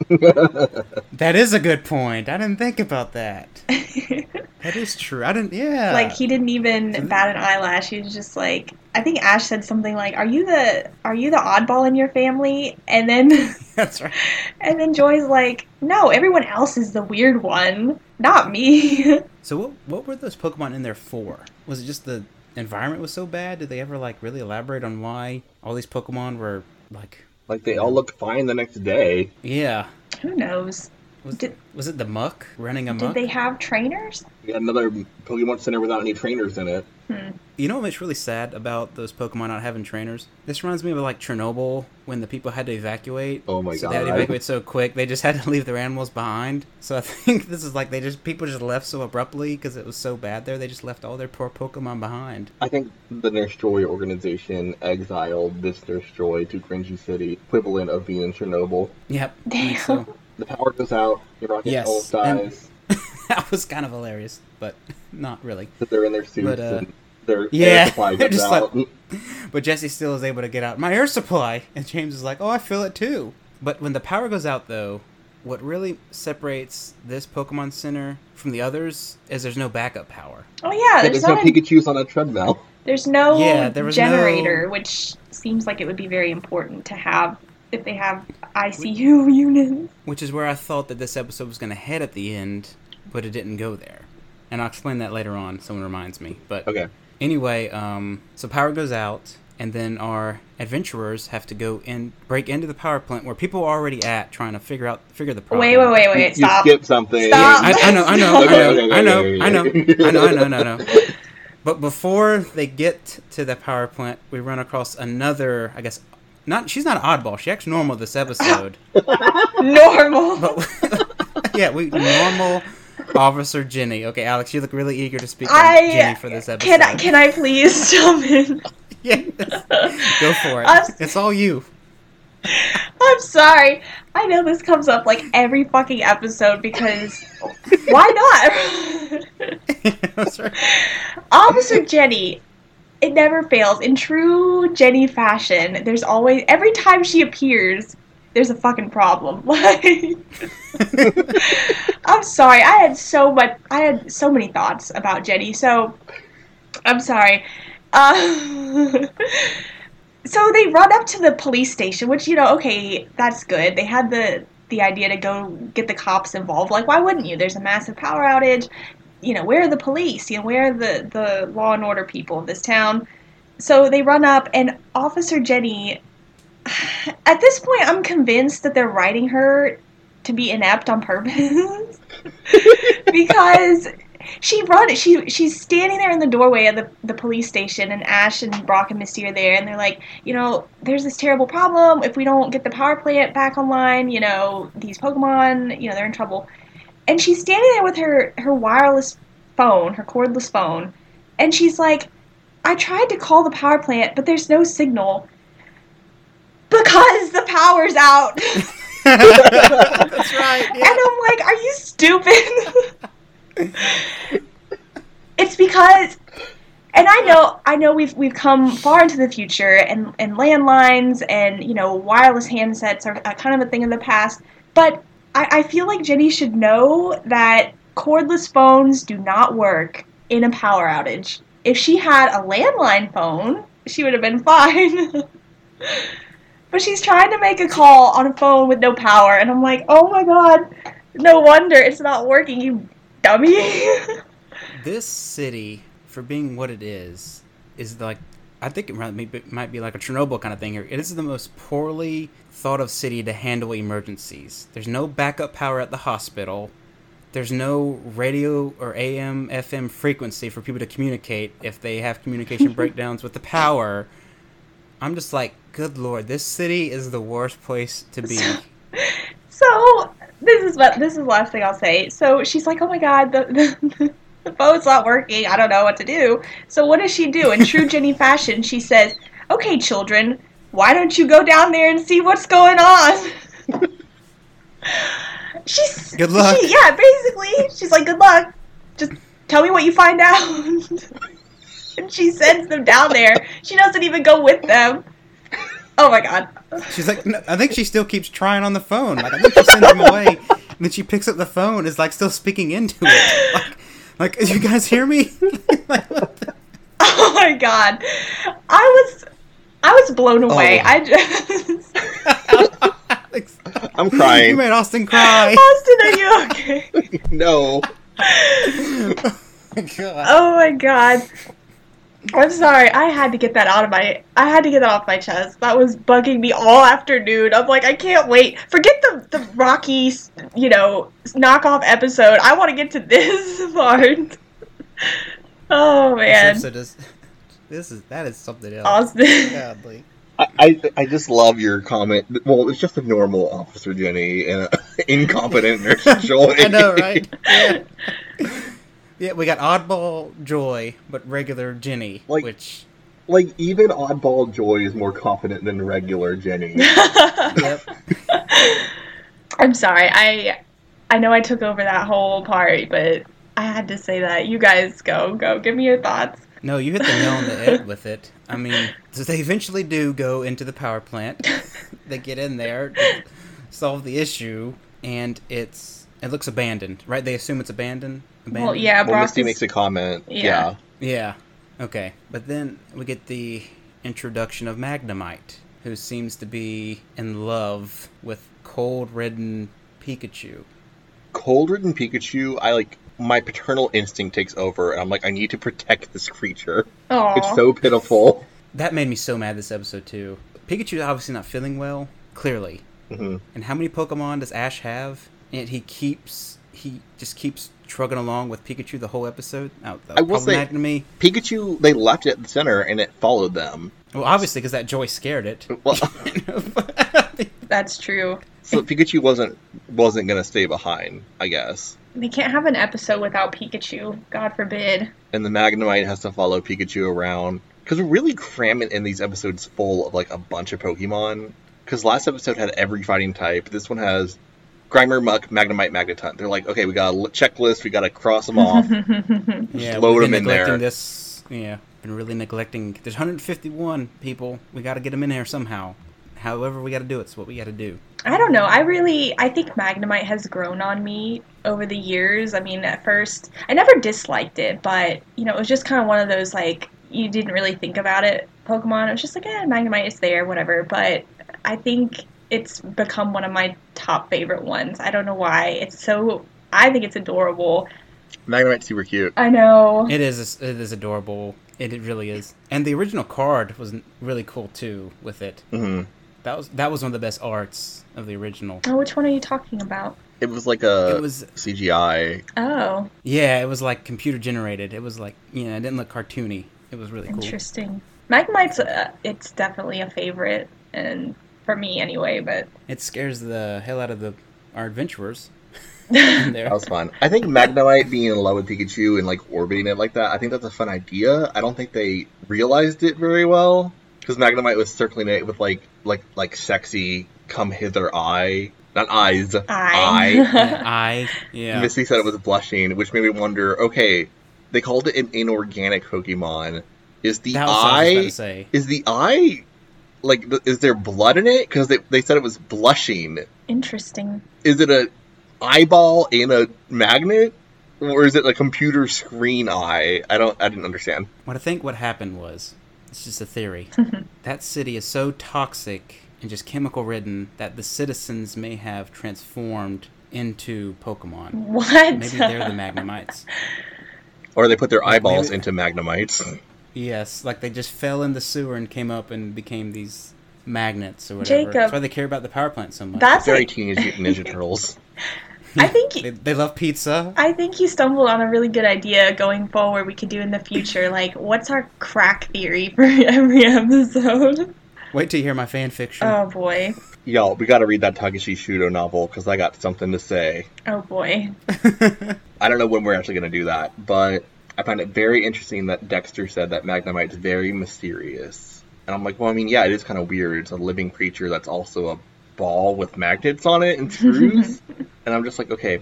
That is a good point. I didn't think about that. That is true. I didn't. Yeah. like he didn't even bat an eyelash. He was just like I think Ash said something like, "Are you the are you the oddball in your family?" And then That's right. and then Joy's like, "No, everyone else is the weird one, not me." So what what were those Pokemon in there for? Was it just the environment was so bad? Did they ever like really elaborate on why all these Pokemon were like? Like they all look fine the next day. Yeah. Who knows? Was, Did- was it the muck running them? Did they have trainers? We had another Pokemon Center without any trainers in it. Hmm. You know what's really sad about those Pokemon not having trainers? This reminds me of like Chernobyl when the people had to evacuate. Oh my so they had to God. evacuate so quick they just had to leave their animals behind. So I think this is like they just people just left so abruptly because it was so bad there. They just left all their poor Pokemon behind. I think the Nurse Joy organization exiled this Nurse Joy to Gringey City, equivalent of being in Chernobyl. Yep. I Damn. So. The power goes out, your rocket Yes, almost and- dies, that was kind of hilarious, but not really. that they're in their suits But, uh, and their yeah, air supply they're goes just out. But Jessie still is able to get out my air supply, and James is like, "Oh, I feel it too." But when the power goes out, though, what really separates this Pokemon Center from the others is there's no backup power. Oh yeah, Yeah, there's there's no not a, Pikachu's on a treadmill. there's no Yeah, there was generator, no- which seems like it would be very important to have if they have ICU units. Which is where I thought that this episode was going to head at the end, but it didn't go there. And I'll explain that later on. Someone reminds me. But Okay. anyway, um, so power goes out, and then our adventurers have to go in, break into the power plant where people are already at, trying to figure out figure the problem. Wait, wait, wait, wait, Stop. you stop. skipped something. Stop. I, I know, I know, I know, okay, I know, okay, I know, okay. I know, I know, I know, I know. But before they get to the power plant, we run across another. I guess not. She's not an oddball. She acts normal this episode. Normal. but yeah, we normal officer Jenny. Okay, Alex, you look really eager to speak on I Jenny for this episode. can I can I please jump in? Yeah, go for it. I'm- It's all you. I'm sorry. I know this comes up like every fucking episode because why not? That's right. Officer Jenny, it never fails. In true Jenny fashion, there's always every time she appears, there's a fucking problem. Like I'm sorry. I had so much I had so many thoughts about Jenny, so I'm sorry. Uh, so they run up to the police station, which you know, okay, that's good. They had the the idea to go get the cops involved. Like, why wouldn't you? There's a massive power outage. You know, where are the police? You know, where are the the law and order people of this town? So they run up, and Officer Jenny. At this point, I'm convinced that they're writing her to be inept on purpose because she run she she's standing there in the doorway of the, the police station and Ash and Brock and Misty are there and they're like, you know, there's this terrible problem. If we don't get the power plant back online, you know, these Pokemon, you know, they're in trouble. And she's standing there with her her wireless phone, her cordless phone, and she's like, I tried to call the power plant, but there's no signal. Because the power's out. That's right. And I'm like, are you stupid? it's It's because, and I know, I know we've we've come far into the future, and and landlines and you know wireless handsets are a kind of a thing of the past. But I, I feel like Jenny should know that cordless phones do not work in a power outage. If she had a landline phone, she would have been fine. but she's trying to make a call on a phone with no power, and I'm like, oh my god, no wonder it's not working, you dummy. this city, for being what it is, is like I think it might be, might be like a Chernobyl kind of thing here. It is the most poorly thought of city to handle emergencies. There's no backup power at the hospital. There's no radio or AM, FM frequency for people to communicate if they have communication breakdowns with the power. I'm just like, good lord, this city is the worst place to be. So, so this is what this is the last thing I'll say. So she's like, oh my god, the, the the phone's not working. I don't know what to do. So what does she do? In true Jenny fashion, she says, "Okay, children, why don't you go down there and see what's going on?" she's good luck. She, yeah, basically, she's like, "Good luck. Just tell me what you find out." and she sends them down there. She doesn't even go with them. Oh my god. She's like, no, I think she still keeps trying on the phone. Like, I think she sends them away, and then she picks up the phone, is like still speaking into it. Like, like, you guys hear me? oh my god, I was, I was blown oh. away. Oh. I just. I'm crying. You made Austin cry. Austin, are you okay? no. oh my god. Oh my god. I'm sorry. I had to get that out of my. I had to get that off my chest. That was bugging me all afternoon. I'm like, I can't wait. Forget the the Rocky, you know, knockoff episode. I want to get to this part. oh man. This, is, this is that is something else. Austin. Godly. I, I, I just love your comment. Well, it's just a normal Officer Jenny and an incompetent Nurse Joy. I know, right? Yeah. Yeah, we got Oddball Joy, but regular Jenny, like, which like even Oddball Joy is more confident than regular Jenny. yep. I'm sorry. I I know I took over that whole part, but I had to say that. You guys go, go. Give me your thoughts. No, you hit the nail on the head with it. I mean, so they eventually do go into the power plant. they get in there, solve the issue, and it's it looks abandoned, right? They assume it's abandoned. Abandoned? Well, yeah. Well, Misty is... makes a comment. Yeah. yeah. Yeah. Okay, but then we get the introduction of Magnemite, who seems to be in love with cold-ridden Pikachu. Cold-ridden Pikachu, I like. My paternal instinct takes over, and I'm like, I need to protect this creature. Aww. It's so pitiful. That made me so mad this episode too. Pikachu's obviously not feeling well, clearly. Mm-hmm. And how many Pokemon does Ash have? and he keeps he just keeps trugging along with Pikachu the whole episode. Now, I will say, to me, Pikachu they left it at the center and it followed them. Well, obviously because that joy scared it. Well, that's true. So Pikachu wasn't wasn't gonna stay behind, I guess. They can't have an episode without Pikachu. God forbid. And the Magnemite has to follow Pikachu around because we're really cramming in these episodes full of like a bunch of Pokemon. Because last episode had every fighting type. This one has Grimer, Muk, Magnemite, Magneton. They're like, okay, we got a checklist. We got to cross them off. yeah, load them in there. This, yeah, been really neglecting. There's 151 people. We got to get them in here somehow. However, we got to do it. It's what we got to do. I don't know. I really, I think Magnemite has grown on me over the years. I mean, at first, I never disliked it, but you know, it was just kind of one of those like you didn't really think about it. Pokemon. It was just like, eh, Magnemite is there, whatever. But I think it's become one of my top favorite ones. I don't know why. It's so I think it's adorable. Magnemite's super cute. I know. It is. It is adorable. It, it really is. And the original card was really cool too with it. Mm-hmm. That was that was one of the best arts of the original. Oh, which one are you talking about? It was like a it was CGI. Oh. Yeah, it was like computer generated. It was like you know, it didn't look cartoony. It was really cool. Interesting. Magnemite's uh, it's definitely a favorite, and for me anyway. But it scares the hell out of the our adventurers. that was fun. I think Magnemite being in love with Pikachu and like orbiting it like that, I think that's a fun idea. I don't think they realized it very well because Magnemite was circling it with like like like sexy come hither eye. Not eyes. Eye. Eye. Yeah. Misty said it was blushing, which made me wonder, okay, they called it an inorganic Pokemon. Is the That what I was eye say. is the eye like th- is there blood in it? Because they they said it was blushing. Interesting. Is it a eyeball in a magnet, or is it a computer screen eye? I don't. I didn't understand. What I think what happened was, it's just a theory. that city is so toxic and just chemical ridden that the citizens may have transformed into Pokemon. What? Maybe they're the Magnemites. Or they put their eyeballs maybe- into Magnemites. Yes, like they just fell in the sewer and came up and became these magnets or whatever. Jacob. That's why they care about the power plant so much. That's Very a, Teenage Mutant Ninja Turtles. I think they, they love pizza. I think you stumbled on a really good idea going forward. We could do in the future. Like, what's our crack theory for every episode? Wait till you hear my fan fiction. Oh boy. Y'all, we got to read that Takashi Shudo novel because I got something to say. Oh boy. I don't know when we're actually going to do that, but I find it very interesting that Dexter said that Magnemite's very mysterious. And I'm like, well, I mean, yeah, it is kind of weird. It's a living creature that's also a ball with magnets on it and screws. and I'm just like, okay,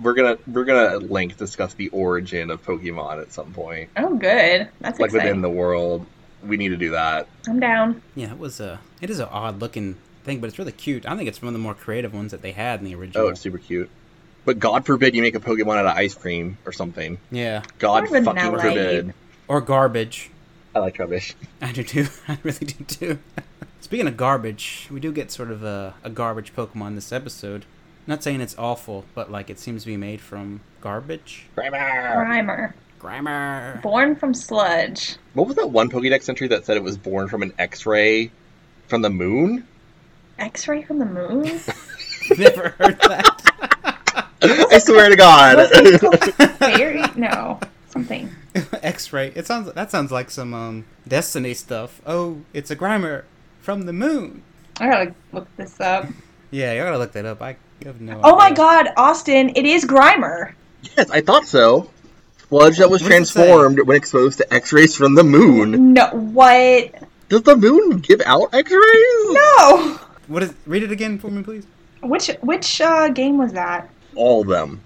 we're gonna we're gonna link discuss the origin of Pokemon at some point, Oh good. That's like exciting. within the world. We need to do that. I'm down. Yeah, it was a. It is an odd looking thing, but it's really cute. I think it's one of the more creative ones that they had in the original. Oh, it's super cute. But God forbid you make a Pokemon out of ice cream or something. yeah, God Or fucking vanilla. forbid. or garbage. I like rubbish. I do too. I really do too. Speaking of garbage, we do get sort of a, a garbage Pokemon this episode. Not saying it's awful, but like it seems to be made from garbage. Primer. Grimer. Born from sludge. What was that one Pokédex entry that said it was born from an X-ray from the moon? X-ray from the moon. Never heard that. I swear to God. Fairy? No. Something. X-ray. It sounds. That sounds like some um Destiny stuff. Oh, it's a Grimer from the moon. I gotta look this up. Yeah, you gotta look that up. I have no. Oh my god, Austin! It is Grimer. yes, I thought so. Sludge that was What does it say? transformed when exposed to X-rays from the moon. No, what? Does the moon give out X-rays? No. What is? Read it again for me, please. Which which uh, game was that? All of them.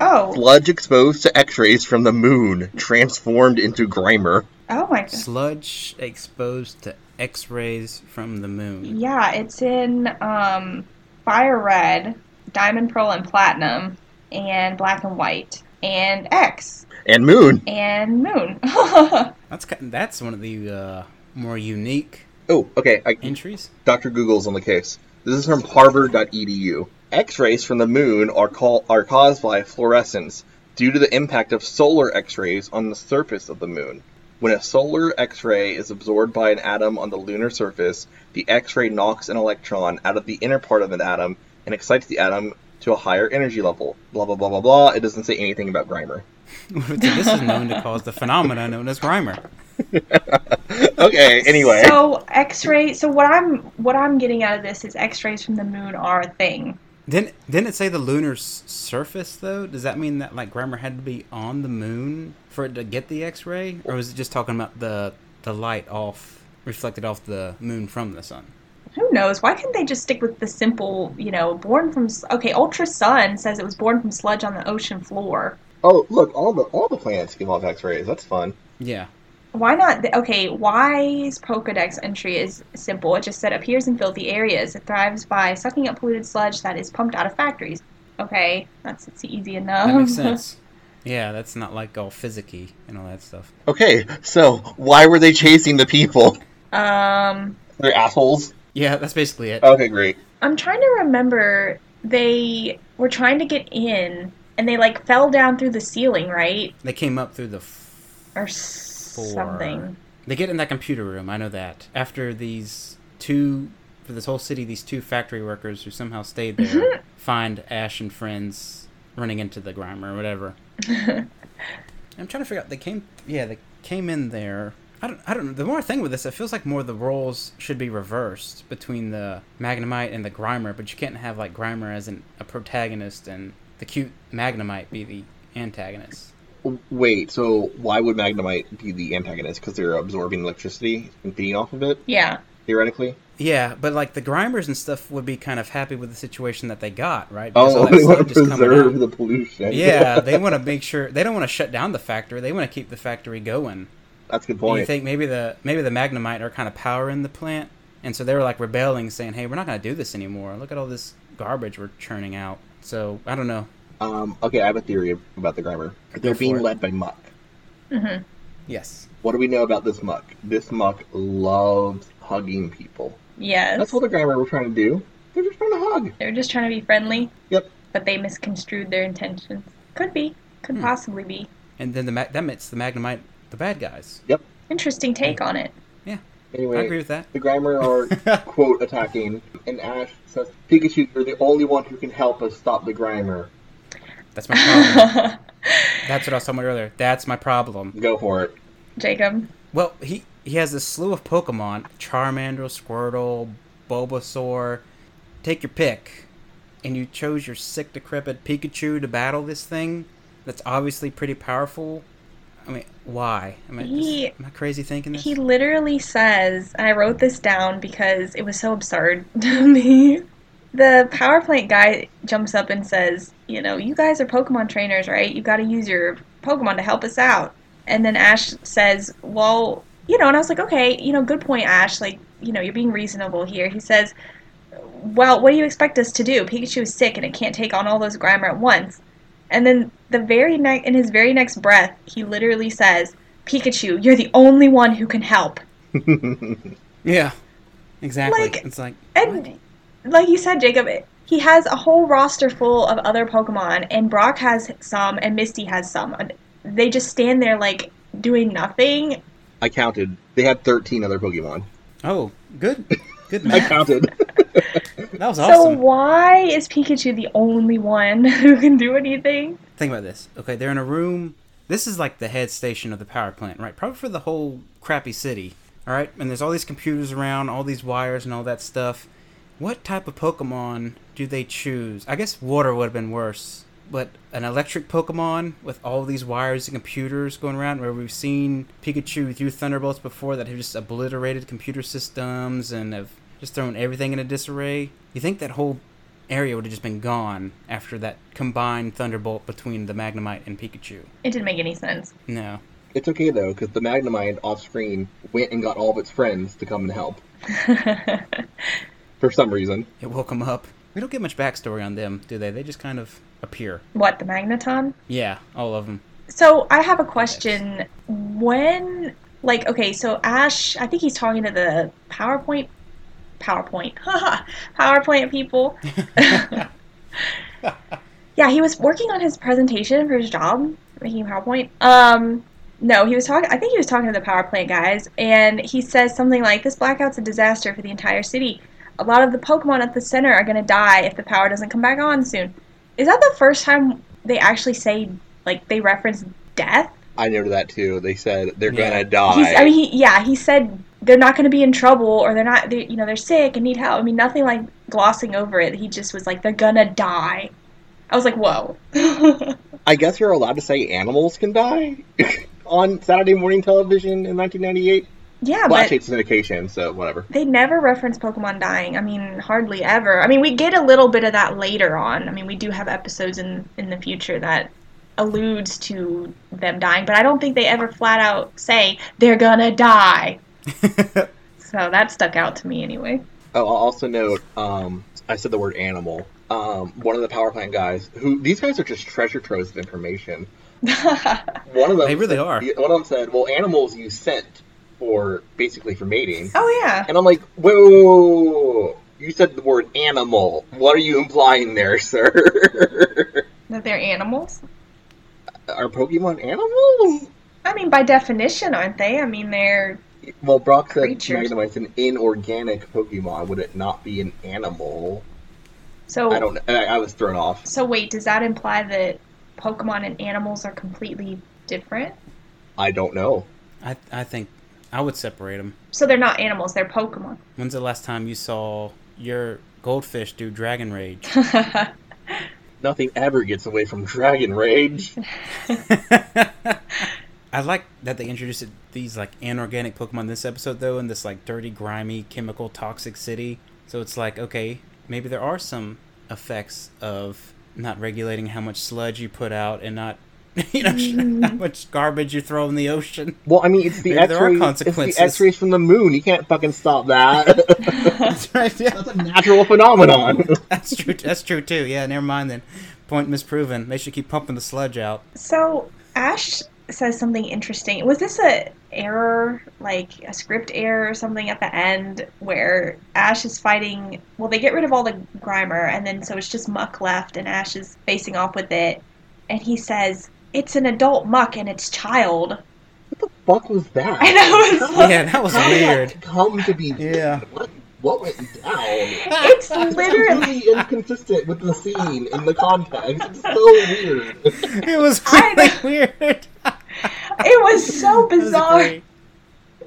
Oh, Sludge exposed to X-rays from the moon transformed into Grimer. oh my god. Sludge exposed to X-rays from the moon. Yeah, it's in um, Fire Red, Diamond Pearl and Platinum, and Black and White, and X, And moon. and Moon. That's that's one of the uh, more unique Oh, okay. I, entries. Dr. Google's on the case. This is from harvard.edu. X-rays from the moon are call, are caused by fluorescence due to the impact of solar X-rays on the surface of the moon. When a solar X-ray is absorbed by an atom on the lunar surface, the X-ray knocks an electron out of the inner part of an atom and excites the atom to a higher energy level. Blah blah blah blah blah. It doesn't say anything about Grimer. this is known to cause the phenomena known as Grimer. Okay. Anyway. so X-ray. So what I'm what I'm getting out of this is X-rays from the moon are a thing. Didn't didn't it say the lunar s- surface though? Does that mean that like Grimer had to be on the moon for it to get the X-ray, or was it just talking about the the light off reflected off the moon from the sun? Who knows? Why couldn't they just stick with the simple, you know, born from? Okay, Ultra Sun says it was born from sludge on the ocean floor. oh, look, all the all the planets give off X-rays. That's fun. Yeah, Why not? The, okay, Y's Pokedex entry is simple. It just said appears in filthy areas. It thrives by sucking up polluted sludge that is pumped out of factories. Okay, that's it's easy enough. that makes sense. Yeah, that's not like all physicky and all that stuff. Okay, so why were they chasing the people? um, They're assholes. Yeah, that's basically it. Okay, great. I'm trying to remember. They were trying to get in, and they like fell down through the ceiling, right, They came up through the. F- or s- something. They get in that computer room. I know that after these two for this whole city, these two factory workers who somehow stayed there mm-hmm. find Ash and friends running into the Grimer or whatever. I'm trying to figure out. They came, yeah, they came in there. I don't, I don't know. The more I think with this, it feels like more the roles should be reversed between the Magnemite and the Grimer, but you can't have like Grimer as an, a protagonist and the cute Magnemite be the antagonist. Wait, so why would Magnemite be the antagonist? Because they're absorbing electricity and feeding off of it, Yeah. theoretically? Yeah, but like the Grimers and stuff would be kind of happy with the situation that they got, right? Oh, because Oh, they want to preserve the pollution. Yeah, they want to make sure they don't want to shut down the factory. They want to keep the factory going. that's a good And point. you think maybe the maybe the Magnemite are kind of powering the plant, and so they were like rebelling, saying, "Hey, we're not going to do this anymore. Look at all this garbage we're churning out." So I don't know. Um, okay, I have a theory about the Grimer. They're being it. led by Muk. Mm-hmm. Yes. What do we know about this Muk? This Muk loves hugging people. Yes. That's what the Grimer were trying to do. They're just trying to hug. They're just trying to be friendly, Yep. but they misconstrued their intentions. Could be. Could Hmm. possibly be. And then the Ma- that makes the Magnemite the bad guys. Yep. Interesting take on it. Yeah. Anyway, I agree with that. the Grimer are quote attacking, and Ash says, "Pikachu, you're the only one who can help us stop the Grimer. That's my problem. That's what I was talking about earlier. That's my problem. Go for it." Jacob. Well, he he has a slew of Pokemon: Charmander, Squirtle, Bulbasaur. Take your pick, and you chose your sick, decrepit Pikachu to battle this thing. That's obviously pretty powerful. I mean, why? I mean, this- He- am I crazy thinking this? He literally says, and I wrote this down because it was so absurd to me. The power plant guy jumps up and says, You know, you guys are Pokemon trainers, right? You've got to use your Pokemon to help us out. And then Ash says, Well, you know, and I was like, Okay, you know, good point, Ash. Like, you know, you're being reasonable here. He says, Well, what do you expect us to do? Pikachu is sick and it can't take on all those Grimer at once. And then the very next, in his very next breath, he literally says, Pikachu, you're the only one who can help. yeah, exactly. Like, it's like And like you said, Jacob, he has a whole roster full of other Pokemon, and Brock has some, and Misty has some. They just stand there like doing nothing. I counted. They had 13 other Pokemon. oh, good, good I counted. That was awesome. So why is Pikachu the only one who can do anything? Think about this. Okay, they're in a room. This is like the head station of the power plant, right? Probably for the whole crappy city. All right, and there's all these computers around, all these wires and all that stuff. What type of Pokemon do they choose? I guess water would have been worse, but an electric Pokemon with all these wires and computers going around, where we've seen Pikachu through Thunderbolts before that have just obliterated computer systems and have just thrown everything into disarray. You think that whole area would have just been gone after that combined Thunderbolt between the Magnemite and Pikachu? It didn't make any sense. No. it's okay though, because the Magnemite off screen went and got all of its friends to come and help for some reason. It woke them up. We don't get much backstory on them, do they? They just kind of appear. what, the Magneton? Yeah, all of them. So I have a question. When, like, okay, so Ash, I think he's talking to the PowerPoint, PowerPoint, haha, PowerPoint people. yeah, he was working on his presentation for his job, making PowerPoint. Um, no, he was talking. I think he was talking to the power plant guys, and he says something like, "This blackout's a disaster for the entire city. A lot of the Pokemon at the center are gonna die if the power doesn't come back on soon." Is that the first time they actually say like they reference death? I noted that too. They said they're Yeah. gonna die. He's, I mean, he, yeah, he said they're not going to be in trouble or they're not, they're, you know, they're sick and need help. I mean, nothing like glossing over it. He just was like, they're gonna die. I was like, whoa. I guess you're allowed to say animals can die on Saturday morning television in 1998. Yeah, Well, but actually, it's syndication, so whatever. they never reference Pokemon dying. I mean, hardly ever. I mean, we get a little bit of that later on. I mean, we do have episodes in in the future that alludes to them dying, but I don't think they ever flat out say they're gonna die. So that stuck out to me anyway. Oh, I'll also note, um, I said the word animal. Um, one of the power plant guys, who these guys are just treasure troves of information. One of them, They really said- are. One of them said, "Well, animals you sent for basically for mating," oh yeah. and I'm like, "Whoa, whoa, whoa, whoa, whoa. you said the word animal. What are you implying there, sir? That they're animals. are Pokemon animals?" I mean, by definition, aren't they? I mean, they're Well, Brock said Creatures. Magnemite's an inorganic Pokemon. Would it not be an animal? so. I don't. I, I was thrown off. So wait, does that imply that Pokemon and animals are completely different? I don't know. I, I think I would separate them. So they're not animals; they're Pokemon. When's the last time you saw your goldfish do Dragon Rage? Nothing ever gets away from Dragon Rage. I like that they introduced these like inorganic Pokemon this episode though in this like dirty, grimy, chemical, toxic city. So it's like okay, maybe there are some effects of not regulating how much sludge you put out and not you know mm-hmm. how much garbage you throw in the ocean. Well, I mean, it's the Maybe there are X-rays. It's the X-rays from the moon. You can't fucking stop that. That's right. Yeah. That's a natural phenomenon. That's true. That's true too. Yeah. Never mind then. Point misproven. They should keep pumping the sludge out. So Ash says something interesting. Was this a error, like a script error or something at the end where Ash is fighting? Well, they get rid of all the Grimer, and then so it's just Muk left, and Ash is facing off with it, and he says, "It's an adult Muk and it's child." what the fuck was that? I know, it's like- Yeah, that was How weird. that come to be? Yeah. What, what went down? It's literally. Inconsistent with the scene and the context. It's so weird. It was I really weird. It was so That was bizarre.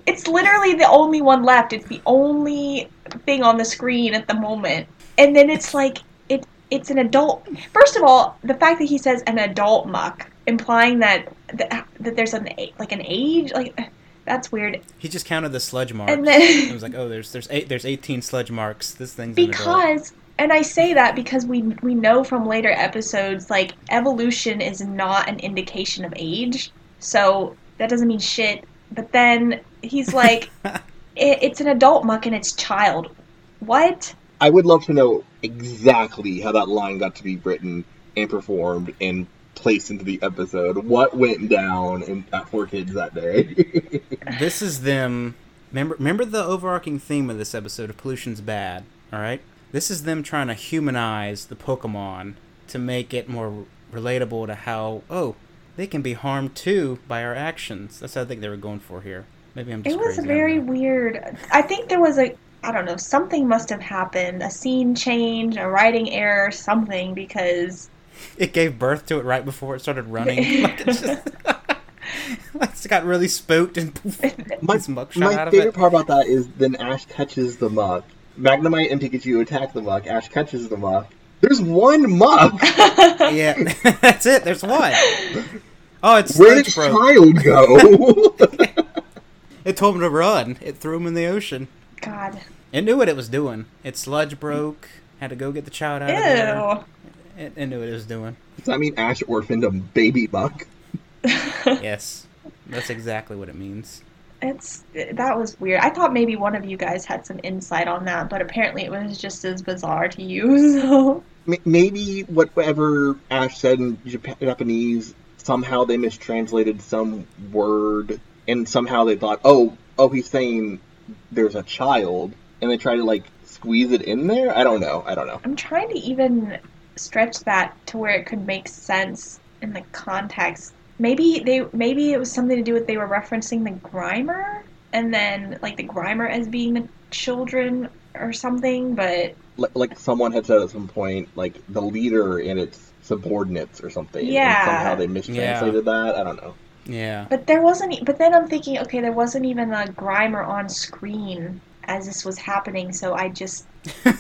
it's literally the only one left. It's the only thing on the screen at the moment. And then it's like it it's an adult. First of all, the fact that he says an adult Muk implying that that, that there's an like an age like that's weird. He just counted the sludge marks. And then- it was like, oh, there's there's eight there's 18 sludge marks. This thing's an adult. Because and I say that because we we know from later episodes like evolution is not an indication of age. So that doesn't mean shit. But then he's like it, it's an adult Muk and it's child. What? I would love to know exactly how that line got to be written and performed and placed into the episode. What went down in, at 4Kids that day? this is them. Remember, remember the overarching theme of this episode of pollution's bad. All right, this is them trying to humanize the Pokemon to make it more relatable to how oh they can be harmed too by our actions. That's what I think they were going for here. Maybe I'm just It was crazy, very know. weird. I think there was a I don't know, something must have happened, a scene change, a writing error, something because It gave birth to it right before it started running. like, it just, like it got really spooked and poof, my this Muk shot my out of favorite it. part about that is then Ash catches the Muk. Magnemite and Pikachu attack the Muk. Ash catches the Muk. There's one Muk. Yeah, that's it. There's one. Oh, it's Where sludge did broke. child go? It told him to run. It threw him in the ocean. God. It knew what it was doing. Its sludge broke. Had to go get the child out of there. Ew. It, it knew what it was doing. Does that mean Ash orphaned a baby Muk? Yes, that's exactly what it means. It's that was weird. I thought maybe one of you guys had some insight on that, but apparently it was just as bizarre to you. So Maybe whatever Ash said in Japanese, somehow they mistranslated some word, and somehow they thought, oh, oh, he's saying there's a child, and they try to like squeeze it in there. I don't know. I don't know. I'm trying to even stretch that to where it could make sense in the context. Maybe they maybe it was something to do with they were referencing the Grimer and then like the Grimer as being the children or something, but Like someone had said at some point, like the leader and its subordinates or something. Yeah. And somehow they mistranslated that. I don't know. Yeah. but there wasn't e- but then I'm thinking okay, there wasn't even a Grimer on screen as this was happening, so I just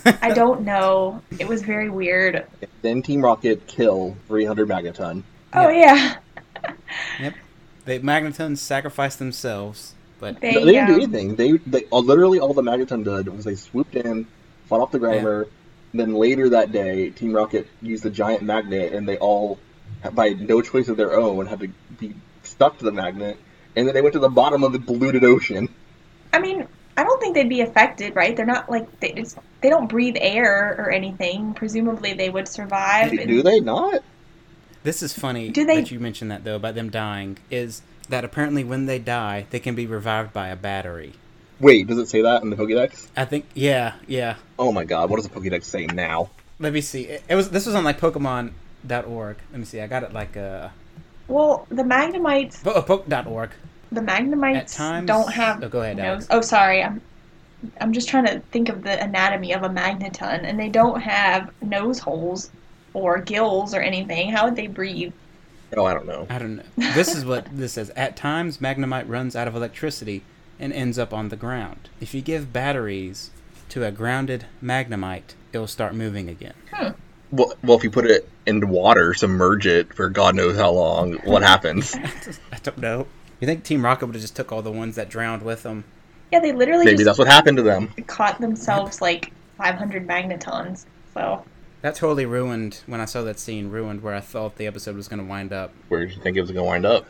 I don't know. It was very weird. Then Team Rocket kill 300 Magneton. Oh yeah. Yep. The Magneton sacrificed themselves, but They, No, they didn't do um, anything. They, they uh, literally all the Magneton did was they swooped in, fought off the Grimer. Then later that day, Team Rocket used a giant magnet, and they all, by no choice of their own, had to be stuck to the magnet. And then they went to the bottom of the polluted ocean. I mean, I don't think they'd be affected, right? They're not like they it's, they don't breathe air or anything. Presumably, they would survive. and- Do they not? This is funny Do they- that you mentioned that though about them dying. Is that apparently when they die, they can be revived by a battery. Wait, does it say that in the Pokédex? I think. Yeah, yeah. Oh my god, what does the Pokédex say now? Let me see. It, it was. This was on like Pokemon.org. Let me see. I got it like uh, Well, the Magnemites, po- uh, poke.org. the Magnemites times- don't have. Oh, go ahead, nose- Alex. Oh, sorry. I'm I'm just trying to think of the anatomy of a magneton, and they don't have nose holes or gills or anything. How would they breathe? Oh, I don't know. I don't know. This is what this says. At times, Magnemite runs out of electricity and ends up on the ground. If you give batteries to a grounded Magnemite, it'll start moving again. Hmm. Well, well, if you put it in water, submerge it for God knows how long, what happens? I don't know. You think Team Rocket would have just took all the ones that drowned with them? Yeah, they literally Maybe just that's what happened to them. caught themselves like 500 magnetons. So That totally ruined when I saw that scene. Ruined where I thought the episode was going to wind up. Where did you think it was going to wind up?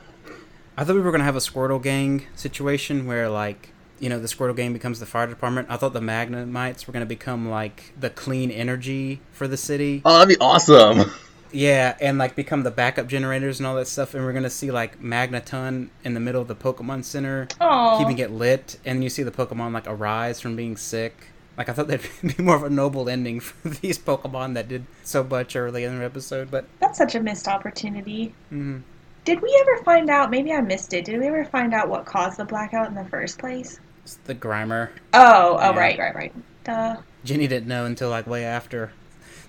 I thought we were going to have a Squirtle Gang situation where, like, you know, the Squirtle Gang becomes the fire department. I thought the Magnemites were going to become, like, the clean energy for the city. Oh, that'd be awesome. Yeah, and, like, become the backup generators and all that stuff. And we're going to see, like, Magneton in the middle of the Pokemon Center Aw. keeping it lit. And then you see the Pokemon, like, arise from being sick. Like, I thought that'd be more of a noble ending for these Pokemon that did so much early in the episode. But, that's such a missed opportunity. mm, Did we ever find out? Maybe I missed it. Did we ever find out what caused the blackout in the first place? it's the Grimer. Oh, oh, Yeah. right, right, right. Duh. Jenny didn't know until, like, way after.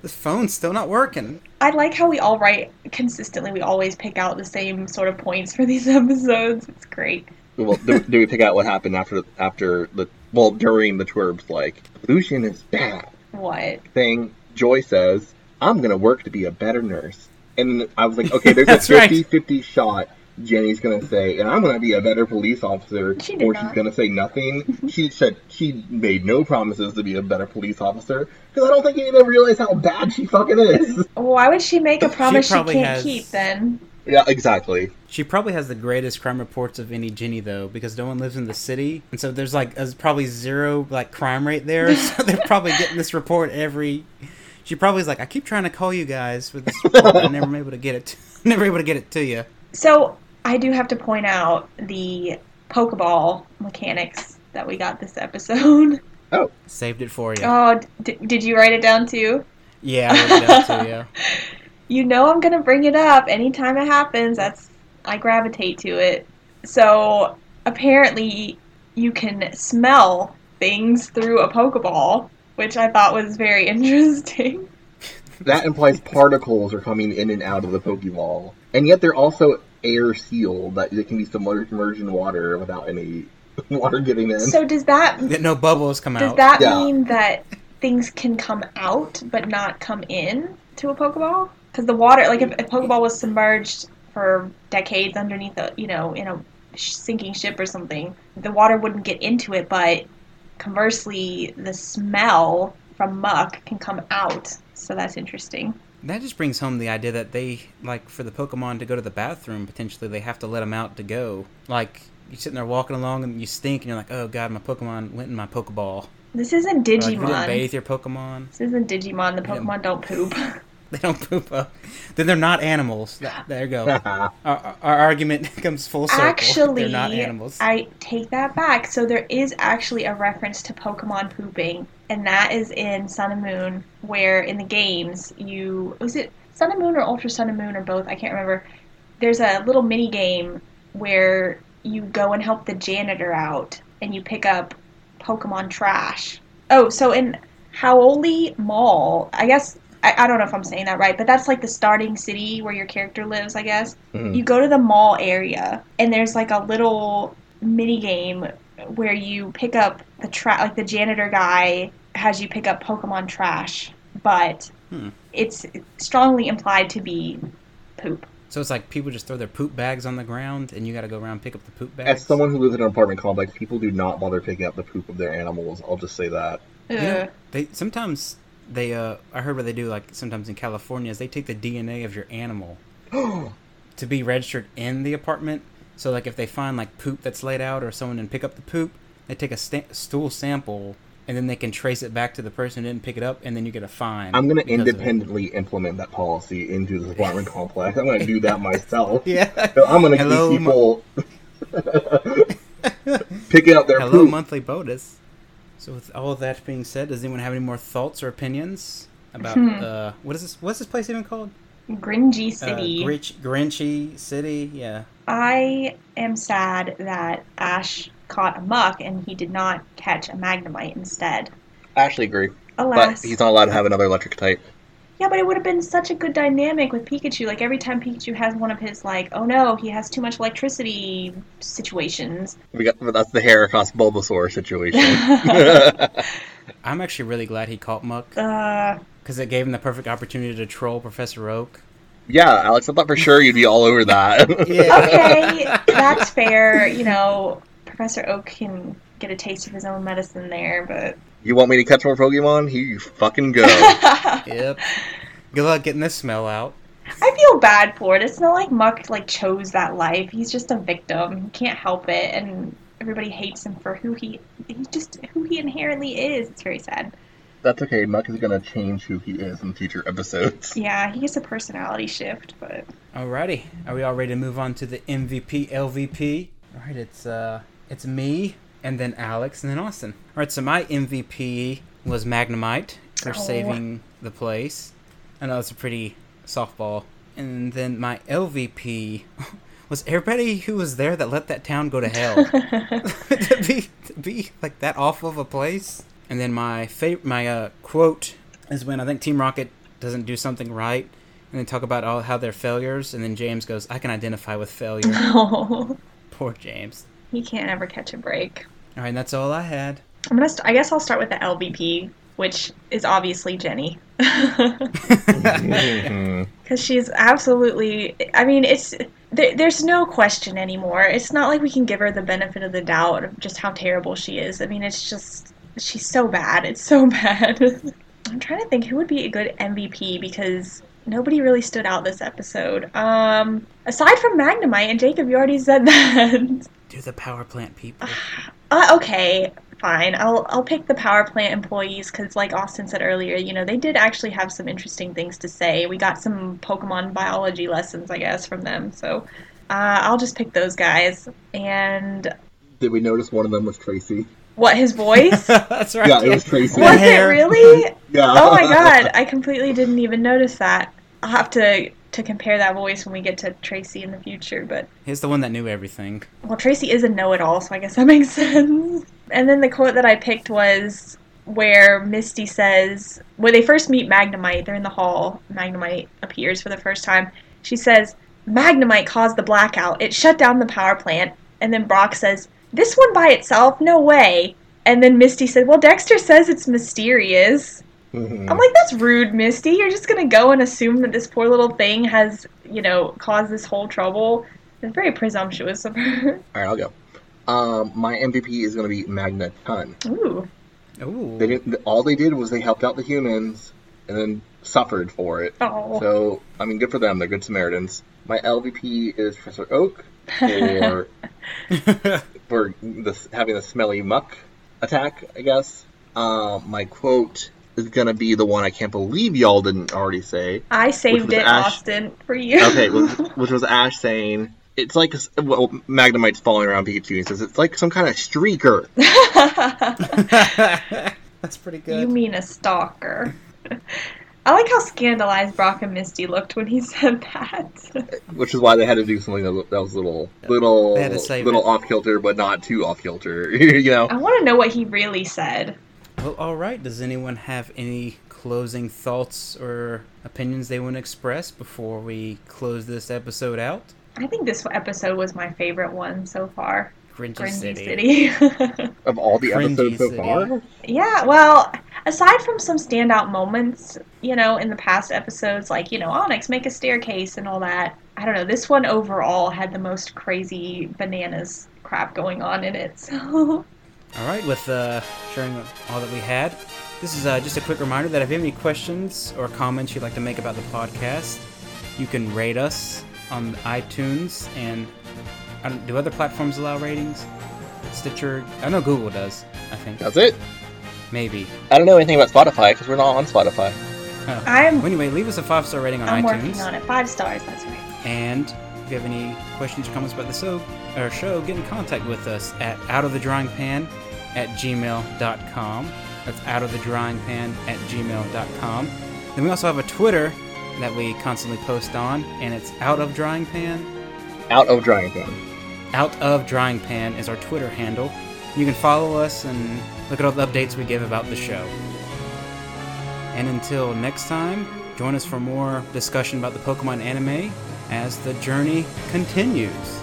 This phone's still not working. I like how we all write consistently. We always pick out the same sort of points for these episodes. It's great. well, do, do we pick out what happened after after the well during the twerps? Like Lucian is bad. What? Thing Joy says, "I'm gonna work to be a better nurse," and I was like, okay, there's a That's right. 50-50 shot. Jenny's gonna say, and I'm gonna be a better police officer, She did or she's gonna say nothing. she said she made no promises to be a better police officer because I don't think any even them realize how bad she fucking is. Why would she make a promise she, probably can't has- keep then? yeah, exactly. She probably has the greatest crime reports of any Jenny though, because no one lives in the city, and so there's like there's probably zero like crime rate there. So they're probably getting this report every. She probably is like, I keep trying to call you guys with this report, but I'm never able to get it. To, never able to get it to you. So I do have to point out the Pokeball mechanics that we got this episode. Oh, saved it for you. Oh, d- did you write it down too? Yeah, I wrote it down too. Yeah. You know I'm gonna bring it up anytime it happens. That's I gravitate to it. So apparently you can smell things through a Pokeball, which I thought was very interesting. That implies particles are coming in and out of the Pokeball, and yet they're also air sealed that it can be submerged in water without any water getting in. So does that That no bubbles come does out. Does that Yeah. mean that things can come out but not come in to a Pokeball? Because the water, like if a Pokeball was submerged for decades underneath a, you know, in a sinking ship or something, the water wouldn't get into it. But conversely, the smell from Muk can come out. So that's interesting. That just brings home the idea that they like for the Pokemon to go to the bathroom. Potentially, they have to let them out to go. Like you're sitting there walking along and you stink, and you're like, "Oh God, my Pokemon went in my Pokeball." This isn't Or, like, you didn't bathe your Pokemon. this isn't Digimon. The Pokemon don't poop. They don't poop up. Then they're not animals. There you go. our, our, our argument comes full circle. Actually, they're not animals. I take that back. So there is actually a reference to Pokemon pooping, and that is in Sun and Moon, where in the games you was it Sun and Moon or Ultra Sun and Moon or both? I can't remember. There's a little mini game where you go and help the janitor out, and you pick up Pokemon trash. Oh, so in Hau'oli Mall, I guess. I, I don't know if I'm saying that right, but that's like the starting city where your character lives, I guess Mhm. you go to the mall area and there's like a little mini game where you pick up the tra- like the janitor guy has you pick up Pokemon trash, but Hmm. it's strongly implied to be poop. so it's like people just throw their poop bags on the ground, and you got to go around and pick up the poop bags. As someone who lives in an apartment complex, people do not bother picking up the poop of their animals. I'll just say that. You know, they sometimes they uh I heard what they do like sometimes in California is they take the DNA of your animal to be registered in the apartment. So like if they find like poop that's laid out or someone didn't pick up the poop, they take a sta- stool sample and then they can trace it back to the person who didn't pick it up and then you get a fine. I'm going to because of it. independently implement that policy into this apartment complex. I'm going to do that myself. Yeah. So I'm going to Hello, keep mo- people picking up their Hello poop. monthly bonus. So with all of that being said, does anyone have any more thoughts or opinions about Hmm. uh what is this what's this place even called? Gringey Uh, City. Grinch, Grinchy City, yeah. I am sad that Ash caught a Muk and he did not catch a Magnemite instead. I actually agree. But Alas. he's not allowed to have another electric type. Yeah, but it would have been such a good dynamic with Pikachu. Like every time Pikachu has one of his like, oh no, he has too much electricity situations. We got that's the Heracross Bulbasaur situation. I'm actually really glad he caught Muk Uh, because it gave him the perfect opportunity to troll Professor Oak. Yeah, Alex, I thought for sure you'd be all over that. Okay, that's fair. You know, Professor Oak can get a taste of his own medicine there, but you want me to catch more Pokemon? Here you fucking go. Yep. Good luck getting this smell out. I feel bad for it. It's not like Muk like chose that life. He's just a victim. He can't help it, and everybody hates him for who he he just who he inherently is. It's very sad. That's okay. Muk is gonna change who he is in future episodes. Yeah, he gets a personality shift, but Alrighty, are we all ready to move on to the MVP, LVP? All right, it's uh, it's me, and then Alex, and then Austin. All right, so my MVP was Magnemite for Oh. saving the place. I know it's a pretty softball. And then my LVP was everybody who was there that let that town go to hell. to be to be like that off of a place. And then my favorite, my uh, quote is when I think Team Rocket doesn't do something right, and they talk about all how they're failures, and then James goes, "I can identify with failure." oh, Poor James. he can't ever catch a break. All right, that's all I had. I'm gonna. St- I guess I'll start with the LVP, which is obviously Jenny, because she's absolutely. I mean, it's there, there's no question anymore. It's not like we can give her the benefit of the doubt of just how terrible she is. I mean, it's just she's so bad. It's so bad. I'm trying to think who would be a good MVP because nobody really stood out this episode. Um, aside from Magnemite and Jacob, you already said that. Do the power plant people. Uh, okay, fine. I'll I'll pick the power plant employees because, like Austin said earlier, you know they did actually have some interesting things to say. We got some Pokemon biology lessons, I guess, from them. So uh, I'll just pick those guys. And Did we notice one of them was Tracy? what his voice? that's right. Yeah, it was Tracy. Was it really? Yeah. Oh my god! I completely didn't even notice that. I'll have to to compare that voice when we get to Tracy in the future, but He's the one that knew everything. Well, Tracy is a know-it-all, so I guess that makes sense. And then the quote that I picked was where Misty says, when they first meet Magnemite, they're in the hall. Magnemite appears for the first time. She says, "Magnemite caused the blackout. It shut down the power plant." And then Brock says, "This one by itself? No way." And then Misty said, "Well, Dexter says it's mysterious." Mhm. I'm like, that's rude, Misty. You're just gonna go and assume that this poor little thing has, you know, caused this whole trouble. It's very presumptuous of her. All right, I'll go. Um, my MVP is gonna be Magna Ton. Ooh. Ooh. They didn't. All they did was they helped out the humans and then suffered for it. Oh. So I mean, good for them. They're good Samaritans. My LVP is Professor Oak for for the, having the smelly Muk attack. I guess. Um, my quote is gonna be the one I can't believe y'all didn't already say. I saved it, Ash. Austin, for you. Okay, which, which was Ash saying. It's like a s- well, Magnemite's falling around Pikachu. He says it's like some kind of streaker. that's pretty good. you mean a stalker. I like how scandalized Brock and Misty looked when he said that. which is why they had to do something that that was little, little, They had little off kilter, but not too off kilter. you know. I want to know what he really said. Well, all right. Does anyone have any closing thoughts or opinions they want to express before we close this episode out? I think this episode was my favorite one so far. Cringy, Cringy City. City. Of all the Cringy episodes so City. far, Yeah, well, aside from some standout moments, you know, in the past episodes, like, you know, Onix, make a staircase and all that, I don't know, this one overall had the most crazy bananas crap going on in it. So, All right, with uh, sharing all that we had, this is uh, just a quick reminder that if you have any questions or comments you'd like to make about the podcast, you can rate us on iTunes and I don't, do other platforms allow ratings? Stitcher, I know Google does. I think that's it. maybe. I don't know anything about Spotify because we're not on Spotify. Oh. I'm- Well, anyway, leave us a five star rating on I'm iTunes. working on it. Five stars, that's right. And if you have any questions or comments about the show, or show, get in contact with us at outofthedryingpan at gmail.com. That's out of the Drying Pan at gmail.com. Then we also have a Twitter that we constantly post on, and it's out of Drying Pan. Out of Drying Pan. Out of Drying Pan is our Twitter handle. You can follow us and look at all the updates we give about the show. And until next time, join us for more discussion about the Pokemon anime as the journey continues.